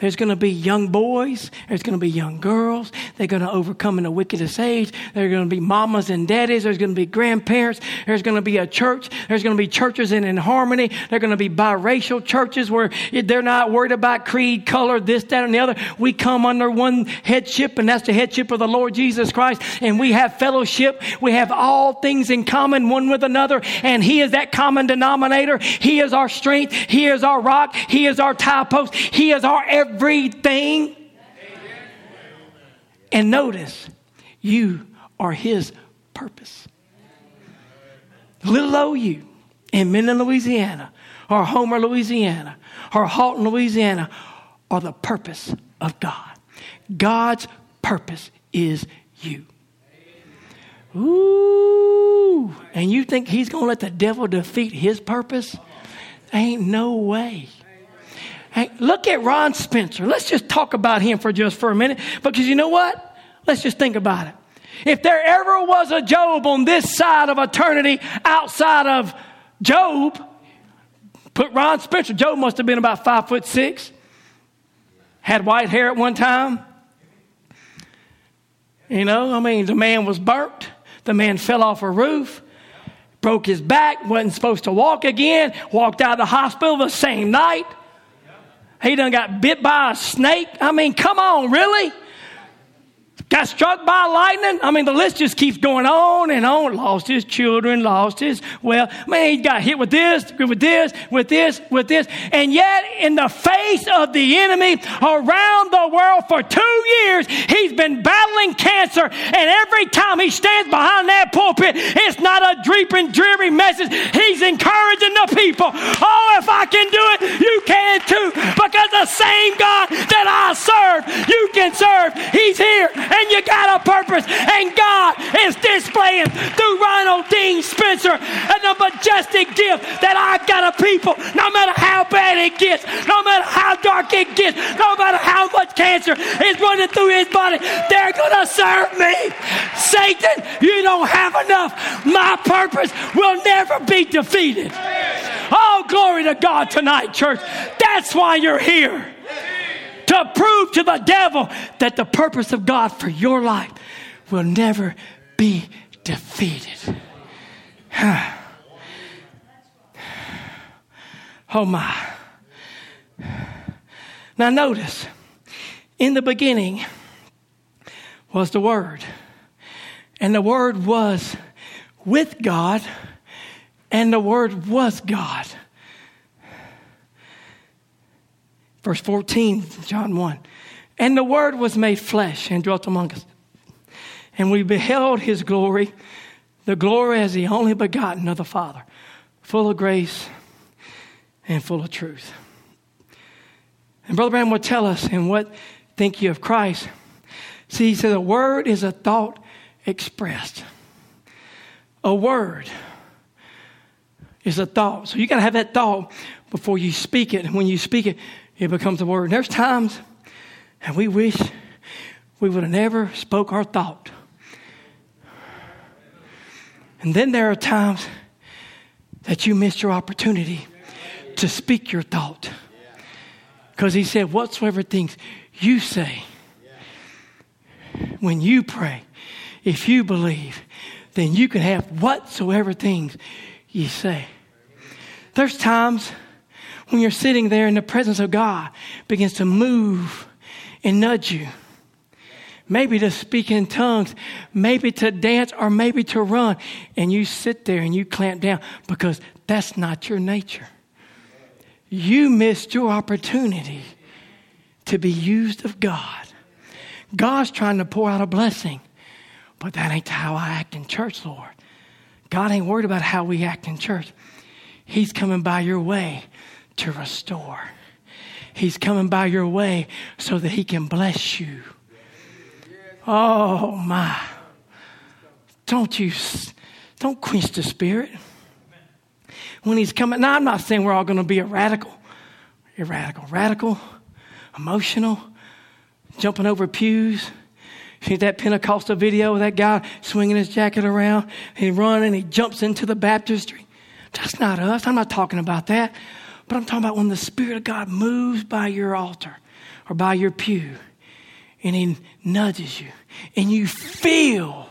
There's going to be young boys. There's going to be young girls. They're going to overcome in the wickedest age. There's going to be mamas and daddies. There's going to be grandparents. There's going to be a church. There's going to be churches in, in harmony. They're going to be biracial churches where they're not worried about creed, color, this, that, and the other. We come under one headship, and that's the headship of the Lord Jesus Christ. And we have fellowship. We have all things in common one with another. And He is that common denominator. He is our strength. He is our rock. He is our tie post. He is our everything everything. And notice, you are His purpose. Little OU in Minden, Louisiana, or Homer, Louisiana, or Haughton, Louisiana, are the purpose of God. God's purpose is you. Ooh, and you think He's going to let the devil defeat His purpose? Ain't no way. Hey, look at Ron Spencer. Let's just talk about him for just for a minute. Because you know what? Let's just think about it. If there ever was a Job on this side of eternity outside of Job, put Ron Spencer. Job must have been about five foot six, had white hair at one time. You know, I mean, the man was burnt. The man fell off a roof, broke his back, wasn't supposed to walk again, walked out of the hospital the same night. He done got bit by a snake. I mean, come on, really? Got struck by lightning. I mean, the list just keeps going on and on. Lost his children, lost his well. Man, he got hit with this, with this, with this, with this. And yet, in the face of the enemy around the world for two years, he's been battling cancer. And every time he stands behind that pulpit, it's not a dreeping, dreary message. He's encouraging the people. Oh, if I can do it, you can too. Because the same God that I serve, you can serve. He's here and you got a purpose. And God is displaying through Ronald Dean Spencer and the majestic gift that I got a people, no matter how bad it gets, no matter how dark it gets, no matter how much cancer is running through his body, they're going to serve me. Satan, you don't have enough. My purpose will never be defeated. Oh, glory to God tonight, church. That's why you're here to prove to the devil that the purpose of God for your life will never be defeated. oh my. Now, notice, in the beginning was the Word, and the Word was with God, and the Word was God. Verse 14, John 1. And the Word was made flesh and dwelt among us. And we beheld his glory, the glory as the only begotten of the Father, full of grace and full of truth. And Brother Branham would tell us, and what think you of Christ? See, he said, a word is a thought expressed. A word is a thought. So you got to have that thought before you speak it. And when you speak it, it becomes a word. And there's times, and we wish we would have never spoke our thought. And then there are times that you missed your opportunity to speak your thought. Because he said, whatsoever things you say, when you pray, if you believe, then you can have whatsoever things you say. There's times when you're sitting there in the presence of God begins to move and nudge you. Maybe to speak in tongues, maybe to dance, or maybe to run. And you sit there and you clamp down because that's not your nature. You missed your opportunity to be used of God. God's trying to pour out a blessing, but that ain't how I act in church, Lord. God ain't worried about how we act in church. He's coming by your way to restore. He's coming by your way so that he can bless you. Oh my. Don't you don't quench the spirit. When he's coming, now I'm not saying we're all going to be a radical, radical, radical, emotional, jumping over pews. See that Pentecostal video of that guy swinging his jacket around? He runs and he jumps into the baptistry. That's not us. I'm not talking about that. But I'm talking about when the Spirit of God moves by your altar or by your pew and he nudges you and you feel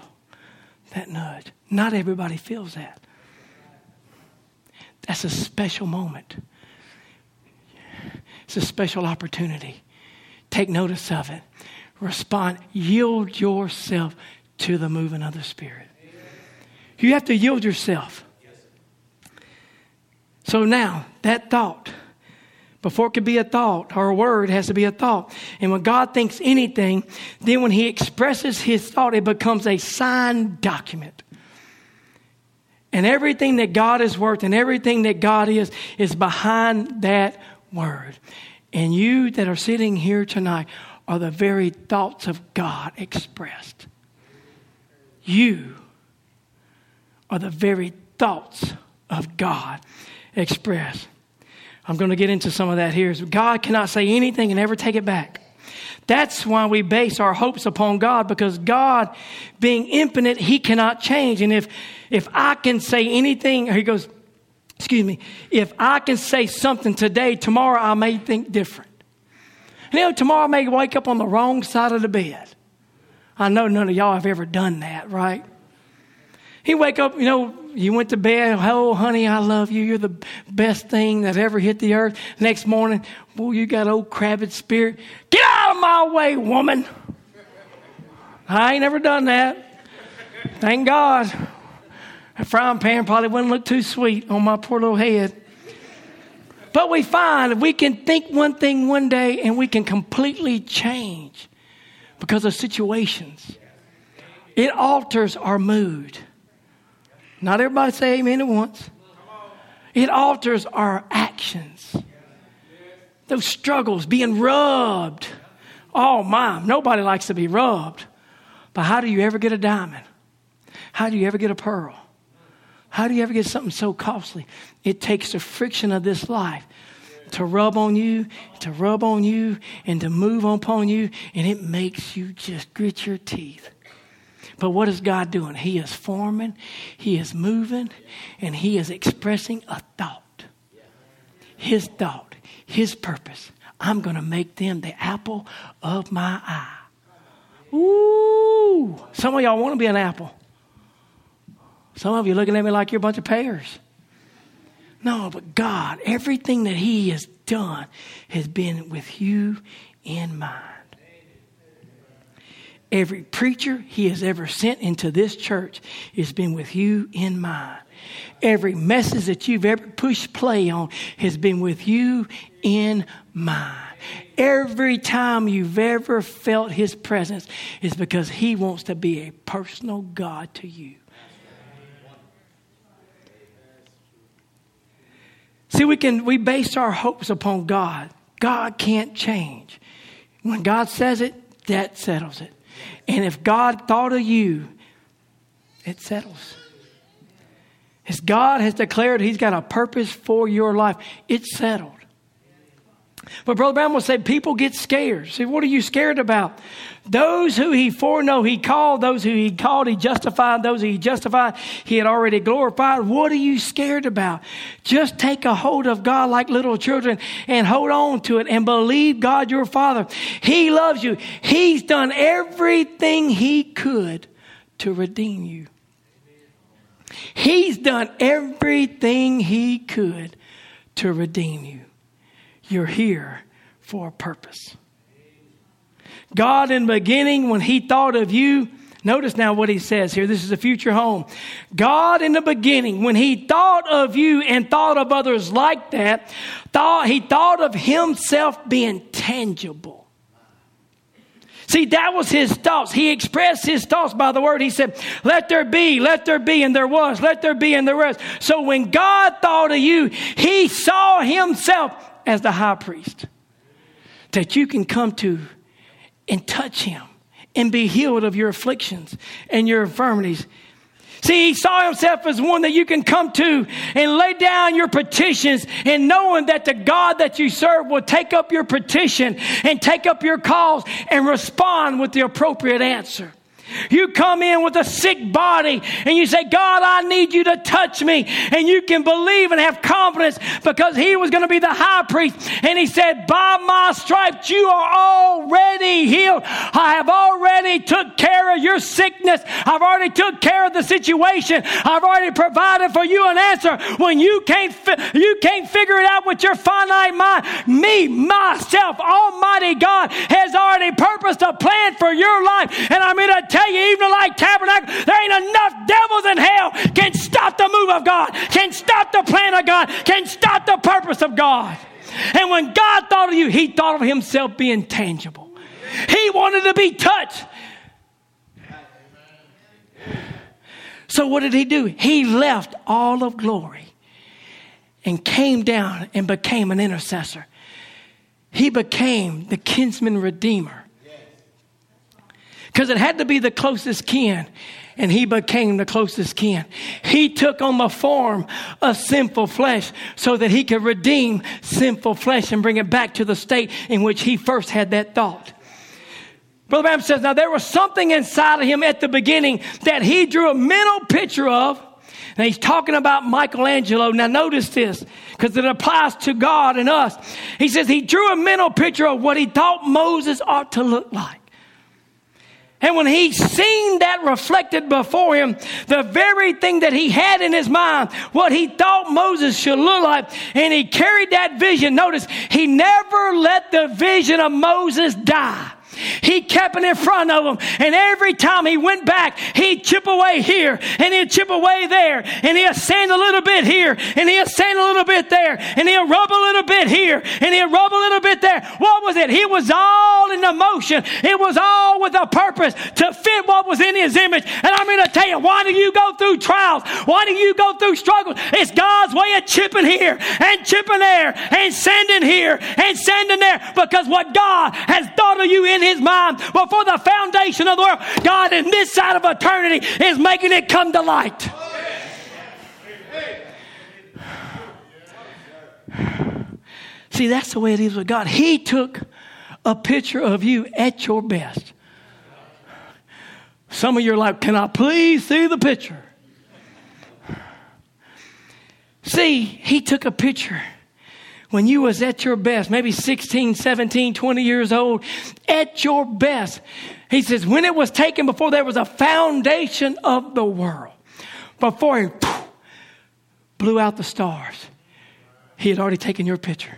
that nudge. Not everybody feels that. That's a special moment. It's a special opportunity. Take notice of it. Respond. Yield yourself to the moving of the Spirit. You have to yield yourself. So now, that thought, before it could be a thought or a word, has to be a thought. And when God thinks anything, then when He expresses His thought, it becomes a signed document. And everything that God is worth and everything that God is, is behind that word. And you that are sitting here tonight are the very thoughts of God expressed. You are the very thoughts of God expressed. I'm going to get into some of that here. God cannot say anything and ever take it back. That's why we base our hopes upon God because God, being infinite, He cannot change. And if, if I can say anything, He goes, excuse me, if I can say something today, tomorrow I may think different. You know, tomorrow I may wake up on the wrong side of the bed. I know none of y'all have ever done that, right? He wake up, you know, you went to bed, oh, honey, I love you. You're the best thing that ever hit the earth. Next morning, boy, you got old crabbed spirit. Get out of my way, woman. I ain't never done that. Thank God. A frying pan probably wouldn't look too sweet on my poor little head. But we find we can think one thing one day and we can completely change because of situations. It alters our mood. Not everybody say amen at once. It alters our actions. Those struggles, being rubbed. Oh, my, nobody likes to be rubbed. But how do you ever get a diamond? How do you ever get a pearl? How do you ever get something so costly? It takes the friction of this life to rub on you, to rub on you, and to move upon you, and it makes you just grit your teeth. But what is God doing? He is forming, He is moving, and He is expressing a thought. His thought, His purpose. I'm going to make them the apple of my eye. Ooh, some of y'all want to be an apple. Some of you looking at me like you're a bunch of pears. No, but God, everything that He has done has been with you in mind. Every preacher he has ever sent into this church has been with you in mind. Every message that you've ever pushed play on has been with you in mind. Every time you've ever felt his presence is because he wants to be a personal God to you. See, we can we base our hopes upon God. God can't change. When God says it, that settles it. And if God thought of you, it settles. As God has declared He's got a purpose for your life, it's settled. But Brother Branham will say, people get scared. See, what are you scared about? Those who he foreknow, he called. Those who he called, he justified. Those who he justified, he had already glorified. What are you scared about? Just take a hold of God like little children and hold on to it and believe God your Father. He loves you. He's done everything he could to redeem you. He's done everything he could to redeem you. You're here for a purpose. God, in the beginning, when He thought of you, notice now what He says here. This is a future home. God, in the beginning, when He thought of you and thought of others like that, thought, He thought of Himself being tangible. See, that was his thoughts. He expressed his thoughts by the word. He said, Let there be, let there be, and there was, let there be, and there was. So when God thought of you, he saw himself as the high priest that you can come to and touch him and be healed of your afflictions and your infirmities. See, he saw himself as one that you can come to and lay down your petitions and knowing that the God that you serve will take up your petition and take up your cause and respond with the appropriate answer. You come in with a sick body and you say, God, I need you to touch me. And you can believe and have confidence because he was going to be the high priest. And he said, by my stripes, you are already healed. I have already took care of your sickness. I've already took care of the situation. I've already provided for you an answer. When you can't, fi- you can't figure it out with your finite mind, me, myself, Almighty God has already purposed a plan for your life. And I'm going to tell tell you, even like tabernacle, there ain't enough devils in hell can stop the move of God, can stop the plan of God, can stop the purpose of God. And when God thought of you, He thought of Himself being tangible. He wanted to be touched. So, what did He do? He left all of glory and came down and became an intercessor. He became the kinsman redeemer because it had to be the closest kin. And he became the closest kin. He took on the form of sinful flesh so that he could redeem sinful flesh and bring it back to the state in which he first had that thought. Brother Branham says, now there was something inside of him at the beginning that he drew a mental picture of. And he's talking about Michelangelo. Now notice this, because it applies to God and us. He says he drew a mental picture of what he thought Moses ought to look like. And when he seen that reflected before him, the very thing that he had in his mind, what he thought Moses should look like, and he carried that vision. Notice, he never let the vision of Moses die. He kept it in front of him. And every time he went back, he'd chip away here and he'd chip away there. And he'd sand a little bit here and he'd sand a little bit there. And he'd rub a little bit here and he'd rub a little bit there. What was it? He was all in the motion. It was all with a purpose to fit what was in his image. And I'm going to tell you, why do you go through trials? Why do you go through struggles? It's God's way of chipping here and chipping there and sanding here and sanding there because what God has thought of you in his mind before the foundation of the world. God, in this side of eternity, is making it come to light. See, that's the way it is with God. He took a picture of you at your best. Some of you are like, Can I please see the picture? See, he took a picture when you was at your best, maybe 16, 17, 20 years old, at your best. He says, when it was taken before there was a foundation of the world, before he poof, blew out the stars, he had already taken your picture.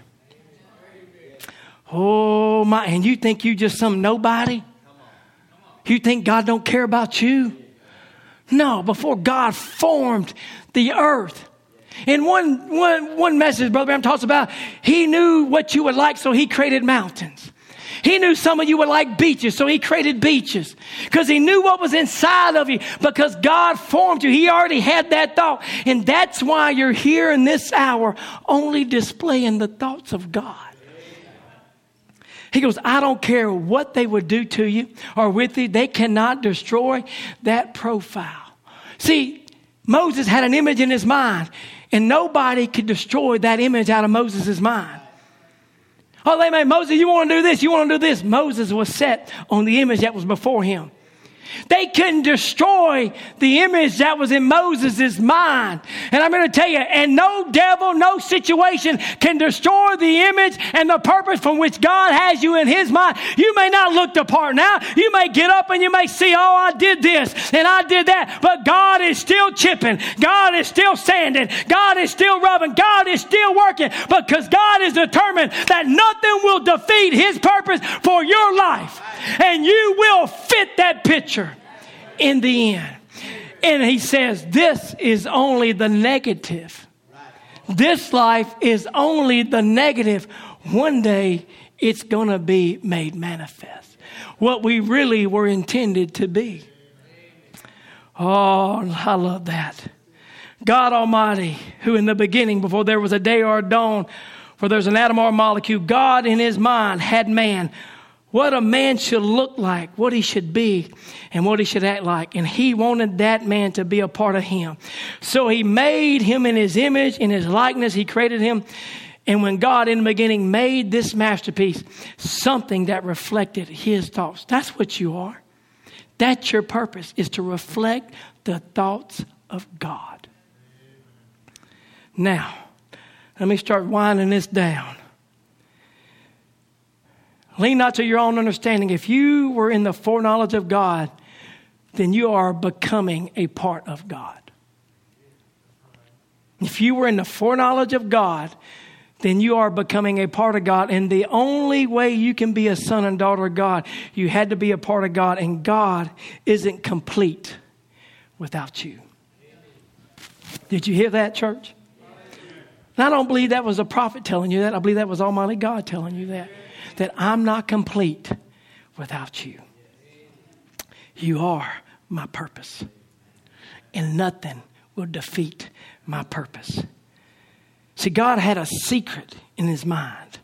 Oh my, and you think you just some nobody? You think God don't care about you? No, before God formed the earth, in one, one, one message, Brother Branham talks about he knew what you would like, so he created mountains. He knew some of you would like beaches, so he created beaches. Because he knew what was inside of you, because God formed you. He already had that thought. And that's why you're here in this hour, only displaying the thoughts of God. He goes, I don't care what they would do to you or with you, they cannot destroy that profile. See, Moses had an image in his mind. And nobody could destroy that image out of Moses' mind. Oh, they made Moses, you want to do this, you want to do this. Moses was set on the image that was before him. They couldn't destroy the image that was in Moses' mind. And I'm going to tell you, and no devil, no situation can destroy the image and the purpose from which God has you in his mind. You may not look the part now. You may get up and you may see, oh, I did this and I did that. But God is still chipping. God is still sanding. God is still rubbing. God is still working because God is determined that nothing will defeat his purpose for your life. And you will fit that picture in the end. And he says, This is only the negative. This life is only the negative. One day it's going to be made manifest. What we really were intended to be. Oh, I love that. God Almighty, who in the beginning, before there was a day or a dawn, for there's an atom or a molecule, God in his mind had man what a man should look like, what he should be, and what he should act like. And he wanted that man to be a part of him. So he made him in his image, in his likeness. He created him. And when God in the beginning made this masterpiece, something that reflected his thoughts, that's what you are. That's your purpose, is to reflect the thoughts of God. Now, let me start winding this down. Lean not to your own understanding. If you were in the foreknowledge of God, then you are becoming a part of God. If you were in the foreknowledge of God, then you are becoming a part of God. And the only way you can be a son and daughter of God, you had to be a part of God. And God isn't complete without you. Did you hear that, church? And I don't believe that was a prophet telling you that. I believe that was Almighty God telling you that. That I'm not complete without you. You are my purpose. And nothing will defeat my purpose. See, God had a secret in his mind.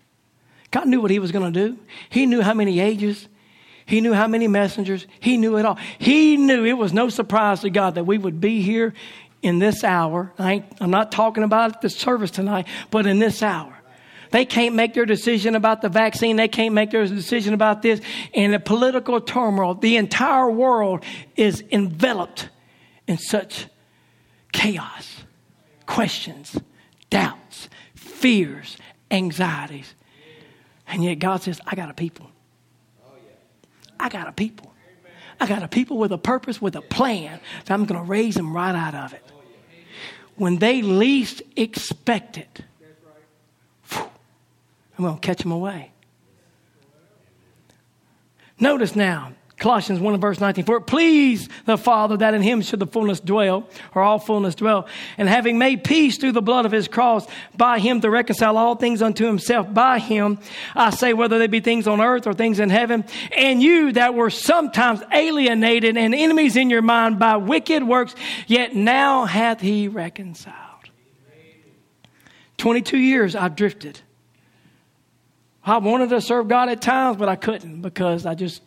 God knew what he was going to do. He knew how many ages. He knew how many messengers. He knew it all. He knew it was no surprise to God that we would be here in this hour. I am not talking about the service tonight, but in this hour. They can't make their decision about the vaccine. They can't make their decision about this. In the political turmoil, the entire world is enveloped in such chaos, questions, doubts, fears, anxieties. And yet God says, I got a people. I got a people. I got a people with a purpose, with a plan that I'm going to raise them right out of it. When they least expect it, I'm going to catch them away. Notice now, Colossians 1 and verse 19. For it pleased the Father that in him should the fullness dwell, or all fullness dwell. And having made peace through the blood of his cross, by him to reconcile all things unto himself. By him, I say, whether they be things on earth or things in heaven. And you that were sometimes alienated and enemies in your mind by wicked works, yet now hath he reconciled. 22 years I've drifted. I wanted to serve God at times, but I couldn't because I just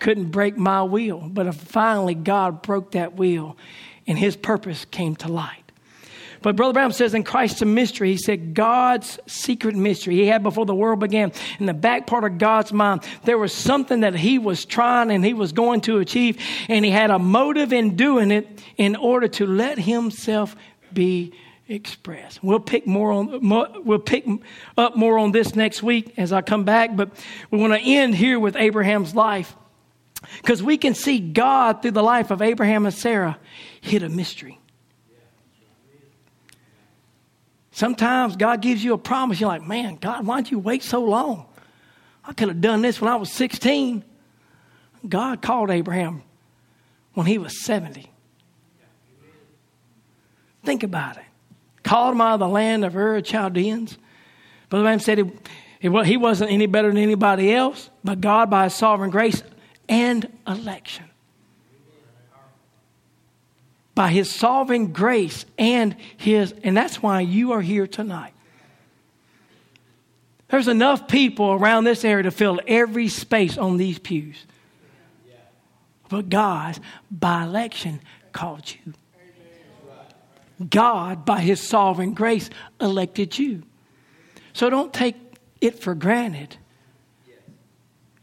couldn't break my will. But finally, God broke that will, and his purpose came to light. But Brother Branham says in Christ's mystery, he said God's secret mystery he had before the world began. In the back part of God's mind, there was something that he was trying and he was going to achieve, and he had a motive in doing it in order to let himself be expressed. We'll pick more on we'll pick up more on this next week as I come back, but we want to end here with Abraham's life. Because we can see God through the life of Abraham and Sarah hit a mystery. Sometimes God gives you a promise. You're like, man, God, why'd you wait so long? I could have done this when I was 16. God called Abraham when he was 70. Think about it. Called him out of the land of Ur Chaldeans. Brother Branham said he wasn't any better than anybody else, but God, by his sovereign grace, and election. By his sovereign grace and his, and that's why you are here tonight. There's enough people around this area to fill every space on these pews. But God, by election, called you. God, by his sovereign grace, elected you. So don't take it for granted,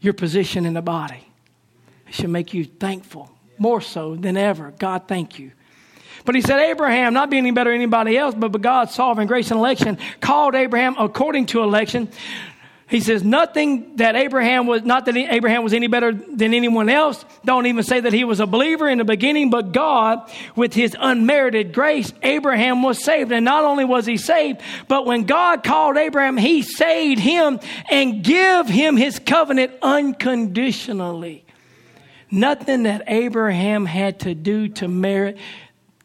your position in the body should make you thankful more so than ever. God, thank you. But he said, Abraham, not being any better than anybody else, but, but God's sovereign grace and election, called Abraham according to election, he says, nothing that Abraham was, not that Abraham was any better than anyone else. Don't even say that he was a believer in the beginning, but God, with his unmerited grace, Abraham was saved. And not only was he saved, but when God called Abraham, he saved him and give him his covenant unconditionally. Nothing that Abraham had to do to merit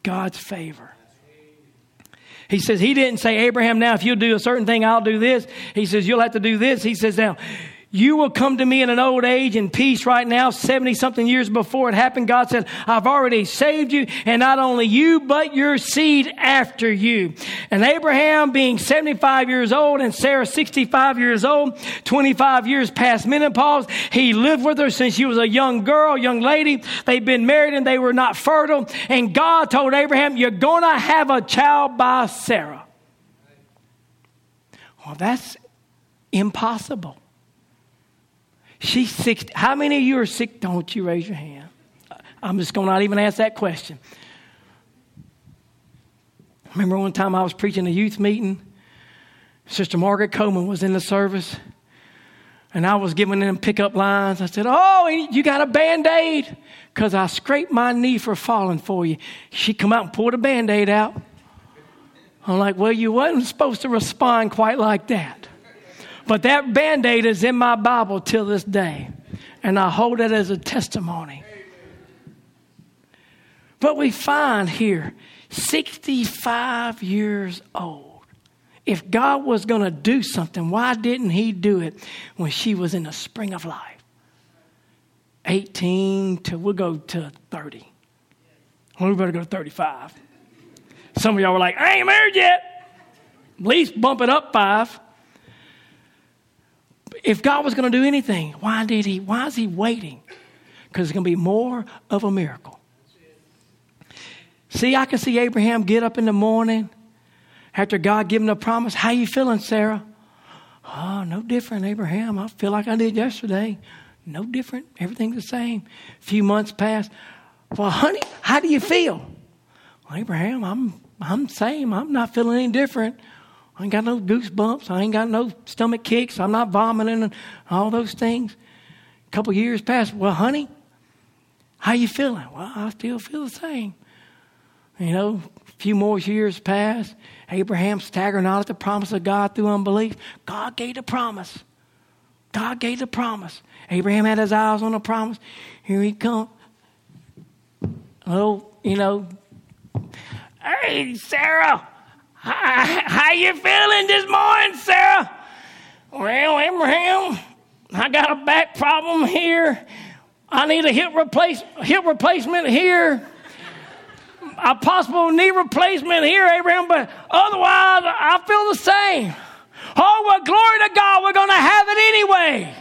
God's favor. He says, He didn't say, Abraham, now if you'll do a certain thing, I'll do this. He says, You'll have to do this. He says, Now, you will come to me in an old age in peace right now, 70 something years before it happened. God said, I've already saved you, and not only you, but your seed after you. And Abraham being 75 years old and Sarah 65 years old, 25 years past menopause, he lived with her since she was a young girl, young lady. They'd been married and they were not fertile. And God told Abraham, You're going to have a child by Sarah. Well, that's impossible. She's 60. How many of you are sick? Don't you raise your hand. I'm just going to not even ask that question. remember one time I was preaching a youth meeting. Sister Margaret Coleman was in the service, and I was giving them pickup lines. I said, Oh, you got a band aid? Because I scraped my knee for falling for you. She come out and pulled a band aid out. I'm like, Well, you wasn't supposed to respond quite like that. But that band aid is in my Bible till this day, and I hold it as a testimony. But we find here, 65 years old. If God was going to do something, why didn't He do it when she was in the spring of life? 18 to, we'll go to 30. Well, we better go to 35. Some of y'all were like, I ain't married yet. At least bump it up five. If God was going to do anything, why did He? Why is He waiting? Because it's going to be more of a miracle. See, I can see Abraham get up in the morning after God him the promise. How you feeling, Sarah? Oh, no different, Abraham. I feel like I did yesterday. No different. Everything's the same. A few months pass. Well, honey, how do you feel? Well, Abraham, I'm I'm same. I'm not feeling any different. I ain't got no goosebumps. I ain't got no stomach kicks. I'm not vomiting and all those things. A couple years pass. Well, honey, how you feeling? Well, I still feel the same. You know, a few more years pass. Abraham staggering out at the promise of God through unbelief. God gave the promise. God gave the promise. Abraham had his eyes on the promise. Here he comes. Oh, you know, hey, Sarah, how, you feeling this morning, Sarah? Well, Abraham, I got a back problem here. I need a hip replace hip replacement here a possible knee replacement here, Abraham, but otherwise I feel the same. Oh, well, glory to God, we're going to have it anyway.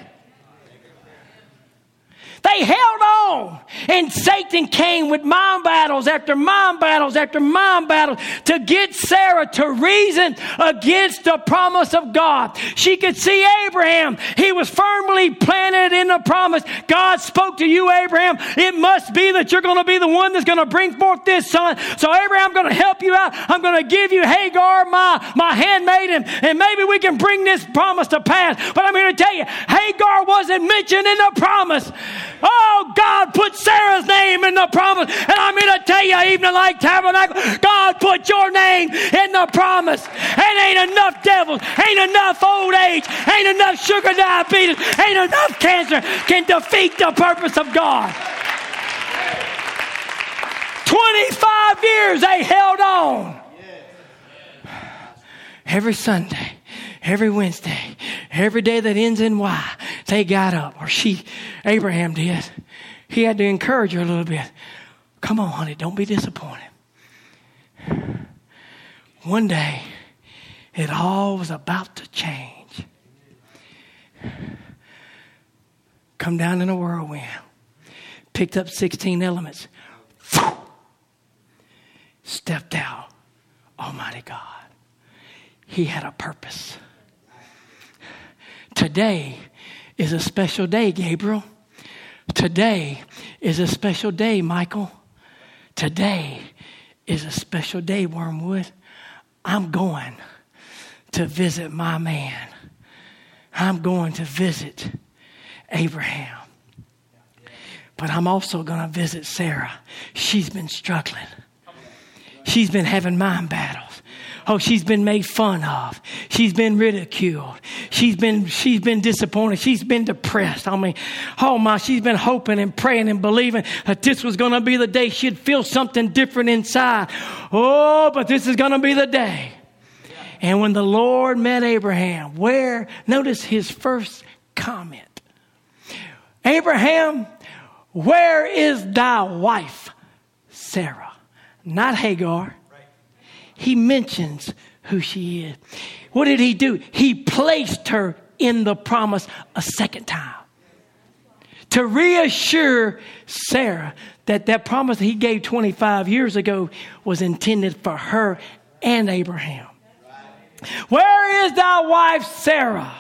They held on. And Satan came with mind battles after mind battles after mind battles to get Sarah to reason against the promise of God. She could see Abraham. He was firmly planted in the promise. God spoke to you, Abraham. It must be that you're going to be the one that's going to bring forth this son. So, Abraham, I'm going to help you out. I'm going to give you Hagar, my, my handmaid, and, and maybe we can bring this promise to pass. But I'm here to tell you, Hagar wasn't mentioned in the promise. Oh, God put Sarah's name in the promise. And I'm here to tell you, even like Tabernacle, God put your name in the promise. And ain't enough devils, ain't enough old age, ain't enough sugar diabetes, ain't enough cancer can defeat the purpose of God. 25 years they held on. Every Sunday, every Wednesday, every day that ends in Y, they got up, or she, Abraham did. He had to encourage her a little bit. Come on, honey, don't be disappointed. One day, it all was about to change. Come down in a whirlwind, picked up 16 elements, stepped out. Almighty God. He had a purpose. Today is a special day, Gabriel. Today is a special day, Michael. Today is a special day, Wormwood. I'm going to visit my man. I'm going to visit Abraham. But I'm also going to visit Sarah. She's been struggling. She's been having mind battles. Oh, she's been made fun of. She's been ridiculed. She's been, she's been disappointed. She's been depressed. I mean, oh my, she's been hoping and praying and believing that this was going to be the day she'd feel something different inside. Oh, but this is going to be the day. And when the Lord met Abraham, where, notice his first comment Abraham, where is thy wife, Sarah? Not Hagar he mentions who she is. What did he do? He placed her in the promise a second time to reassure Sarah that that promise he gave 25 years ago was intended for her and Abraham. Where is thy wife Sarah?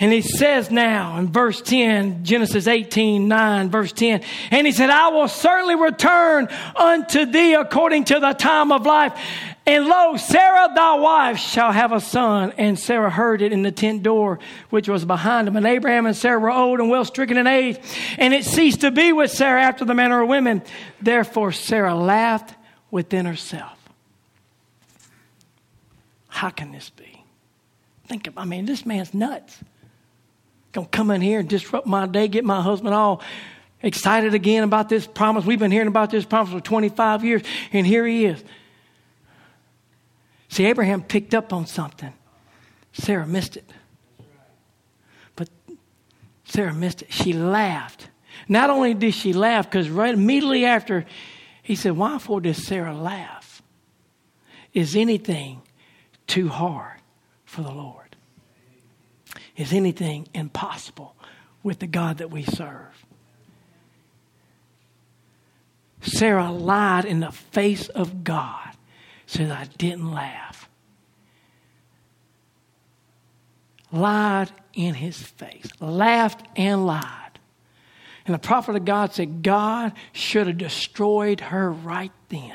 And he says now in verse 10, Genesis 18, 9, verse 10, and he said, I will certainly return unto thee according to the time of life. And lo, Sarah thy wife shall have a son. And Sarah heard it in the tent door, which was behind him. And Abraham and Sarah were old and well stricken in age. And it ceased to be with Sarah after the manner of women. Therefore Sarah laughed within herself. How can this be? Think of, I mean, this man's nuts gonna come in here and disrupt my day, get my husband all excited again about this promise. We've been hearing about this promise for 25 years, and here he is. See, Abraham picked up on something. Sarah missed it. But Sarah missed it. She laughed. Not only did she laugh, because right immediately after, he said, Why for does Sarah laugh? Is anything too hard for the Lord? Is anything impossible with the God that we serve? Sarah lied in the face of God, said, I didn't laugh. Lied in his face, laughed and lied. And the prophet of God said, God should have destroyed her right then.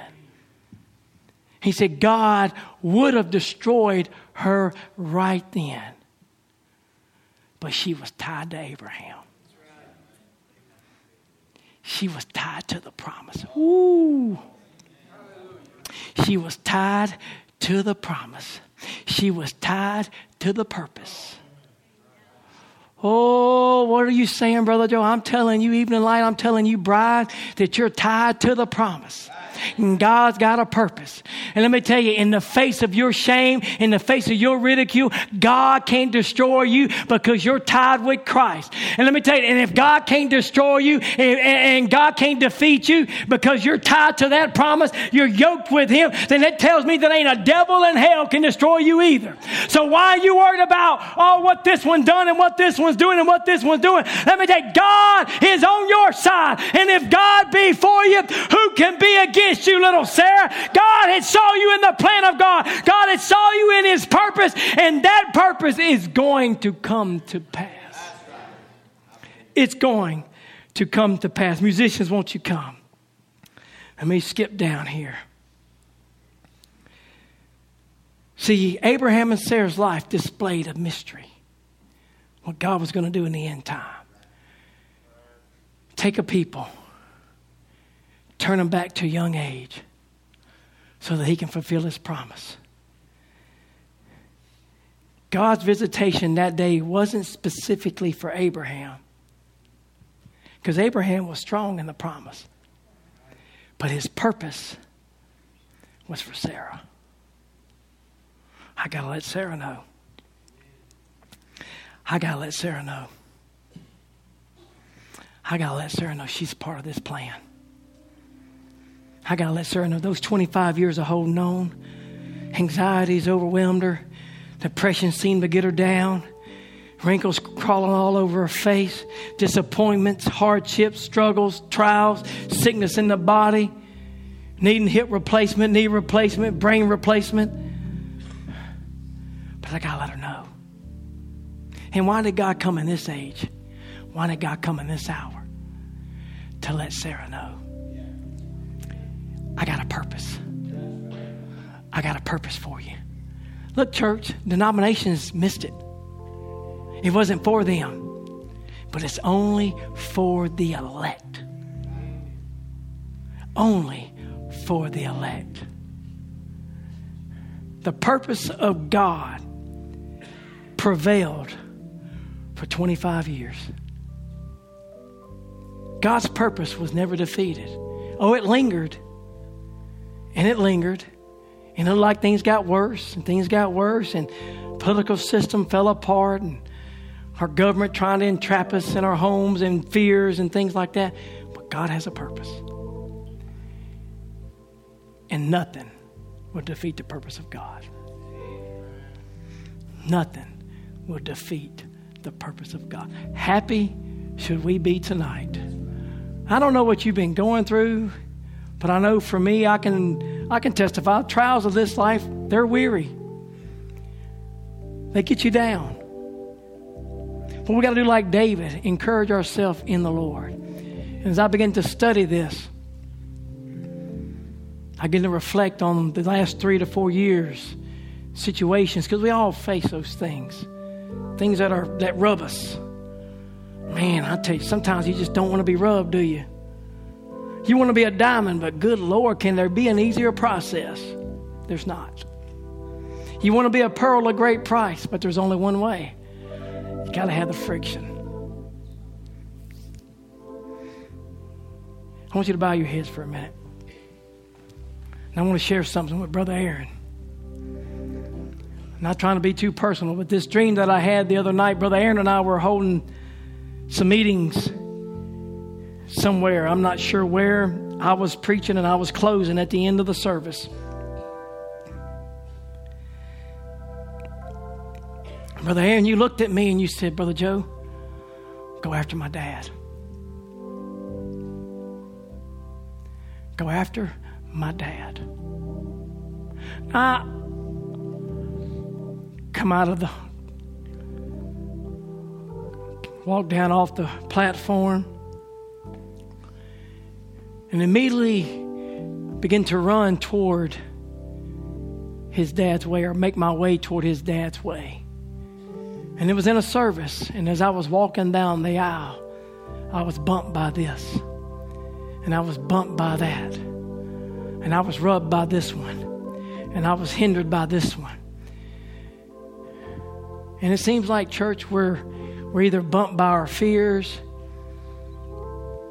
He said, God would have destroyed her right then but she was tied to Abraham. She was tied to the promise. Ooh. She was tied to the promise. She was tied to the purpose. Oh, what are you saying, Brother Joe? I'm telling you, evening light, I'm telling you, bride, that you're tied to the promise. And God's got a purpose. And let me tell you, in the face of your shame, in the face of your ridicule, God can't destroy you because you're tied with Christ. And let me tell you, and if God can't destroy you and, God can't defeat you because you're tied to that promise, you're yoked with Him, then that tells me that ain't a devil in hell can destroy you either. So why are you worried about, oh, what this one done and what this one's doing and what this one's doing? Let me tell you, God is on your side. And if God be for you, who can be against against you, little Sarah. God had saw you in the plan of God. God had saw you in his purpose, and that purpose is going to come to pass. It's going to come to pass. Musicians, won't you come? Let me skip down here. See, Abraham and Sarah's life displayed a mystery. What God was going to do in the end time. Take a people turn him back to young age so that he can fulfill his promise. God's visitation that day wasn't specifically for Abraham because Abraham was strong in the promise, but his purpose was for Sarah. I got to let Sarah know. I got to let Sarah know. I got to let Sarah know she's part of this plan. I got to let Sarah know those 25 years of holding on, anxieties overwhelmed her, depression seemed to get her down, wrinkles crawling all over her face, disappointments, hardships, struggles, trials, sickness in the body, needing hip replacement, knee replacement, brain replacement. But I got to let her know. And why did God come in this age? Why did God come in this hour? To let Sarah know I got a purpose. I got a purpose for you. Look, church, denominations missed it. It wasn't for them, but it's only for the elect. Only for the elect. The purpose of God prevailed for 25 years. God's purpose was never defeated. Oh, it lingered, and it lingered. And it looked like things got worse and things got worse and political system fell apart and our government trying to entrap us in our homes and fears and things like that. But God has a purpose. And nothing will defeat the purpose of God. Nothing will defeat the purpose of God. Happy should we be tonight. I don't know what you've been going through. But I know for me, I can, I can testify trials of this life, they're weary. They get you down. But we got to do like David, encourage ourselves in the Lord. And as I begin to study this, I begin to reflect on the last three to four years situations because we all face those things, things that are that rub us. Man, I tell you, sometimes you just don't want to be rubbed, do you? You want to be a diamond, but good Lord, can there be an easier process? There's not. You want to be a pearl of great price, but there's only one way. You got to have the friction. I want you to bow your heads for a minute. And I want to share something with Brother Aaron. I'm not trying to be too personal, but this dream that I had the other night, Brother Aaron and I were holding some meetings somewhere. I'm not sure where. I was preaching and I was closing at the end of the service. Brother Aaron, you looked at me and you said, Brother Joe, go after my dad. Go after my dad. I come out of the walk down off the platform and immediately begin to run toward his dad's way or make my way toward his dad's way. And it was in a service. And as I was walking down the aisle, I was bumped by this. And I was bumped by that. And I was rubbed by this one. And I was hindered by this one. And it seems like, church, we're, we're either bumped by our fears,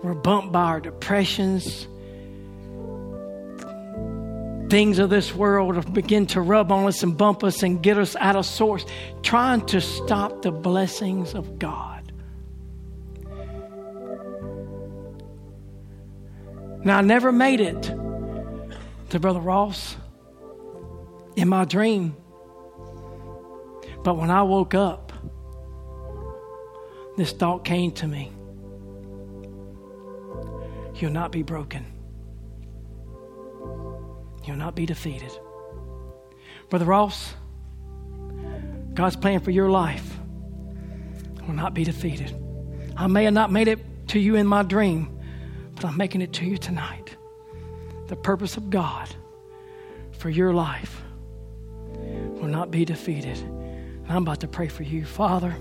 we're bumped by our depressions, things of this world begin to rub on us and bump us and get us out of source, trying to stop the blessings of God. Now, I never made it to Brother Ross in my dream. But when I woke up, this thought came to me You'll not be broken. You'll not be defeated. Brother Ross, God's plan for your life will not be defeated. I may have not made it to you in my dream, but I'm making it to you tonight. The purpose of God for your life will not be defeated. And I'm about to pray for you, Father.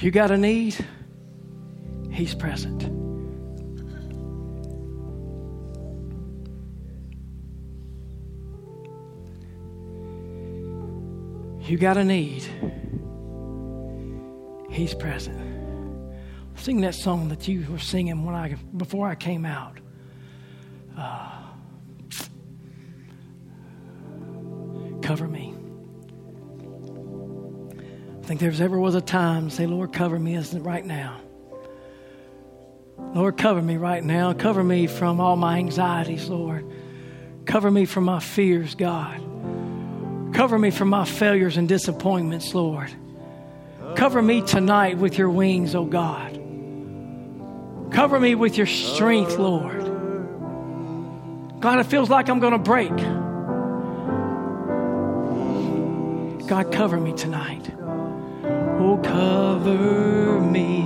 You got a need, He's present. You got a need, He's present. Sing that song that you were singing when I before I came out. Uh, cover me think there's ever was a time say, Lord, cover me as right now. Lord, cover me right now. Cover me from all my anxieties, Lord. Cover me from my fears, God. Cover me from my failures and disappointments, Lord. Cover me tonight with your wings, O oh God. Cover me with your strength, Lord. God, it feels like I'm going to break. God, cover me tonight. Oh, cover me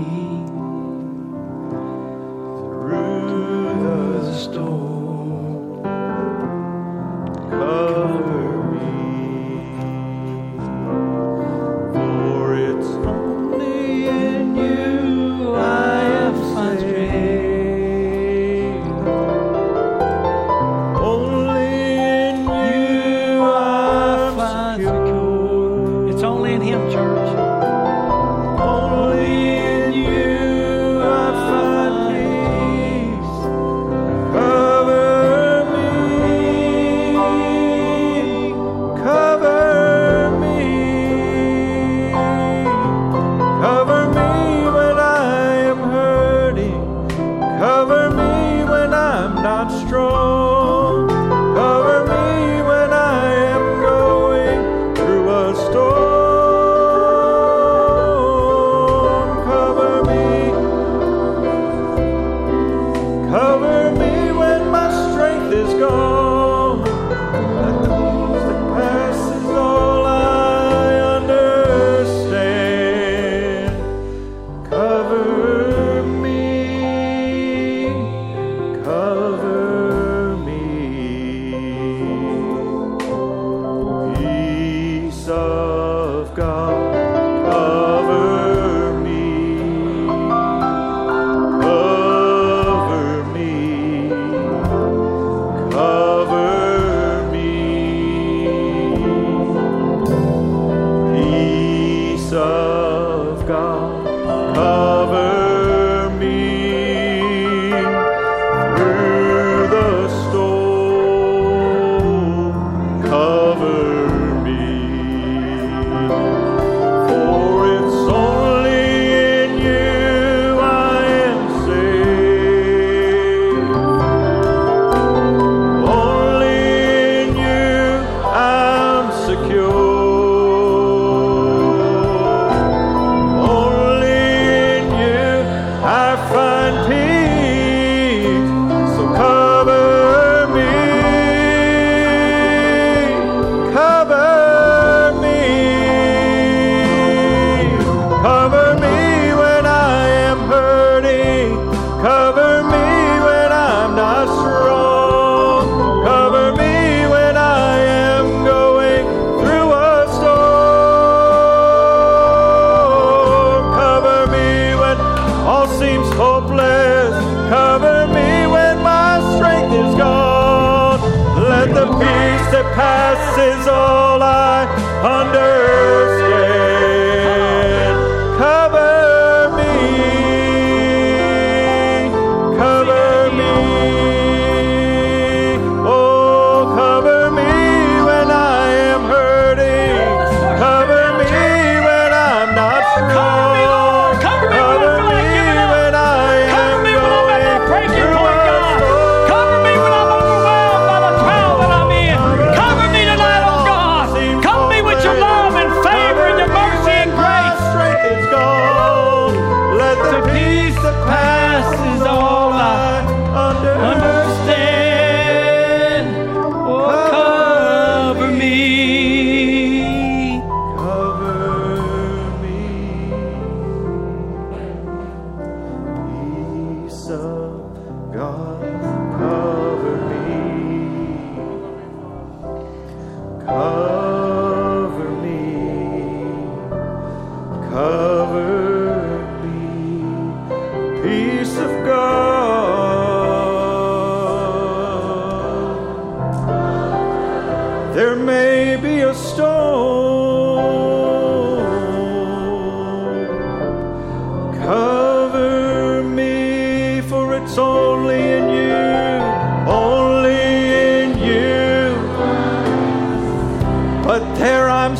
through the storm. Cover It's only in you, only in you. But there I'm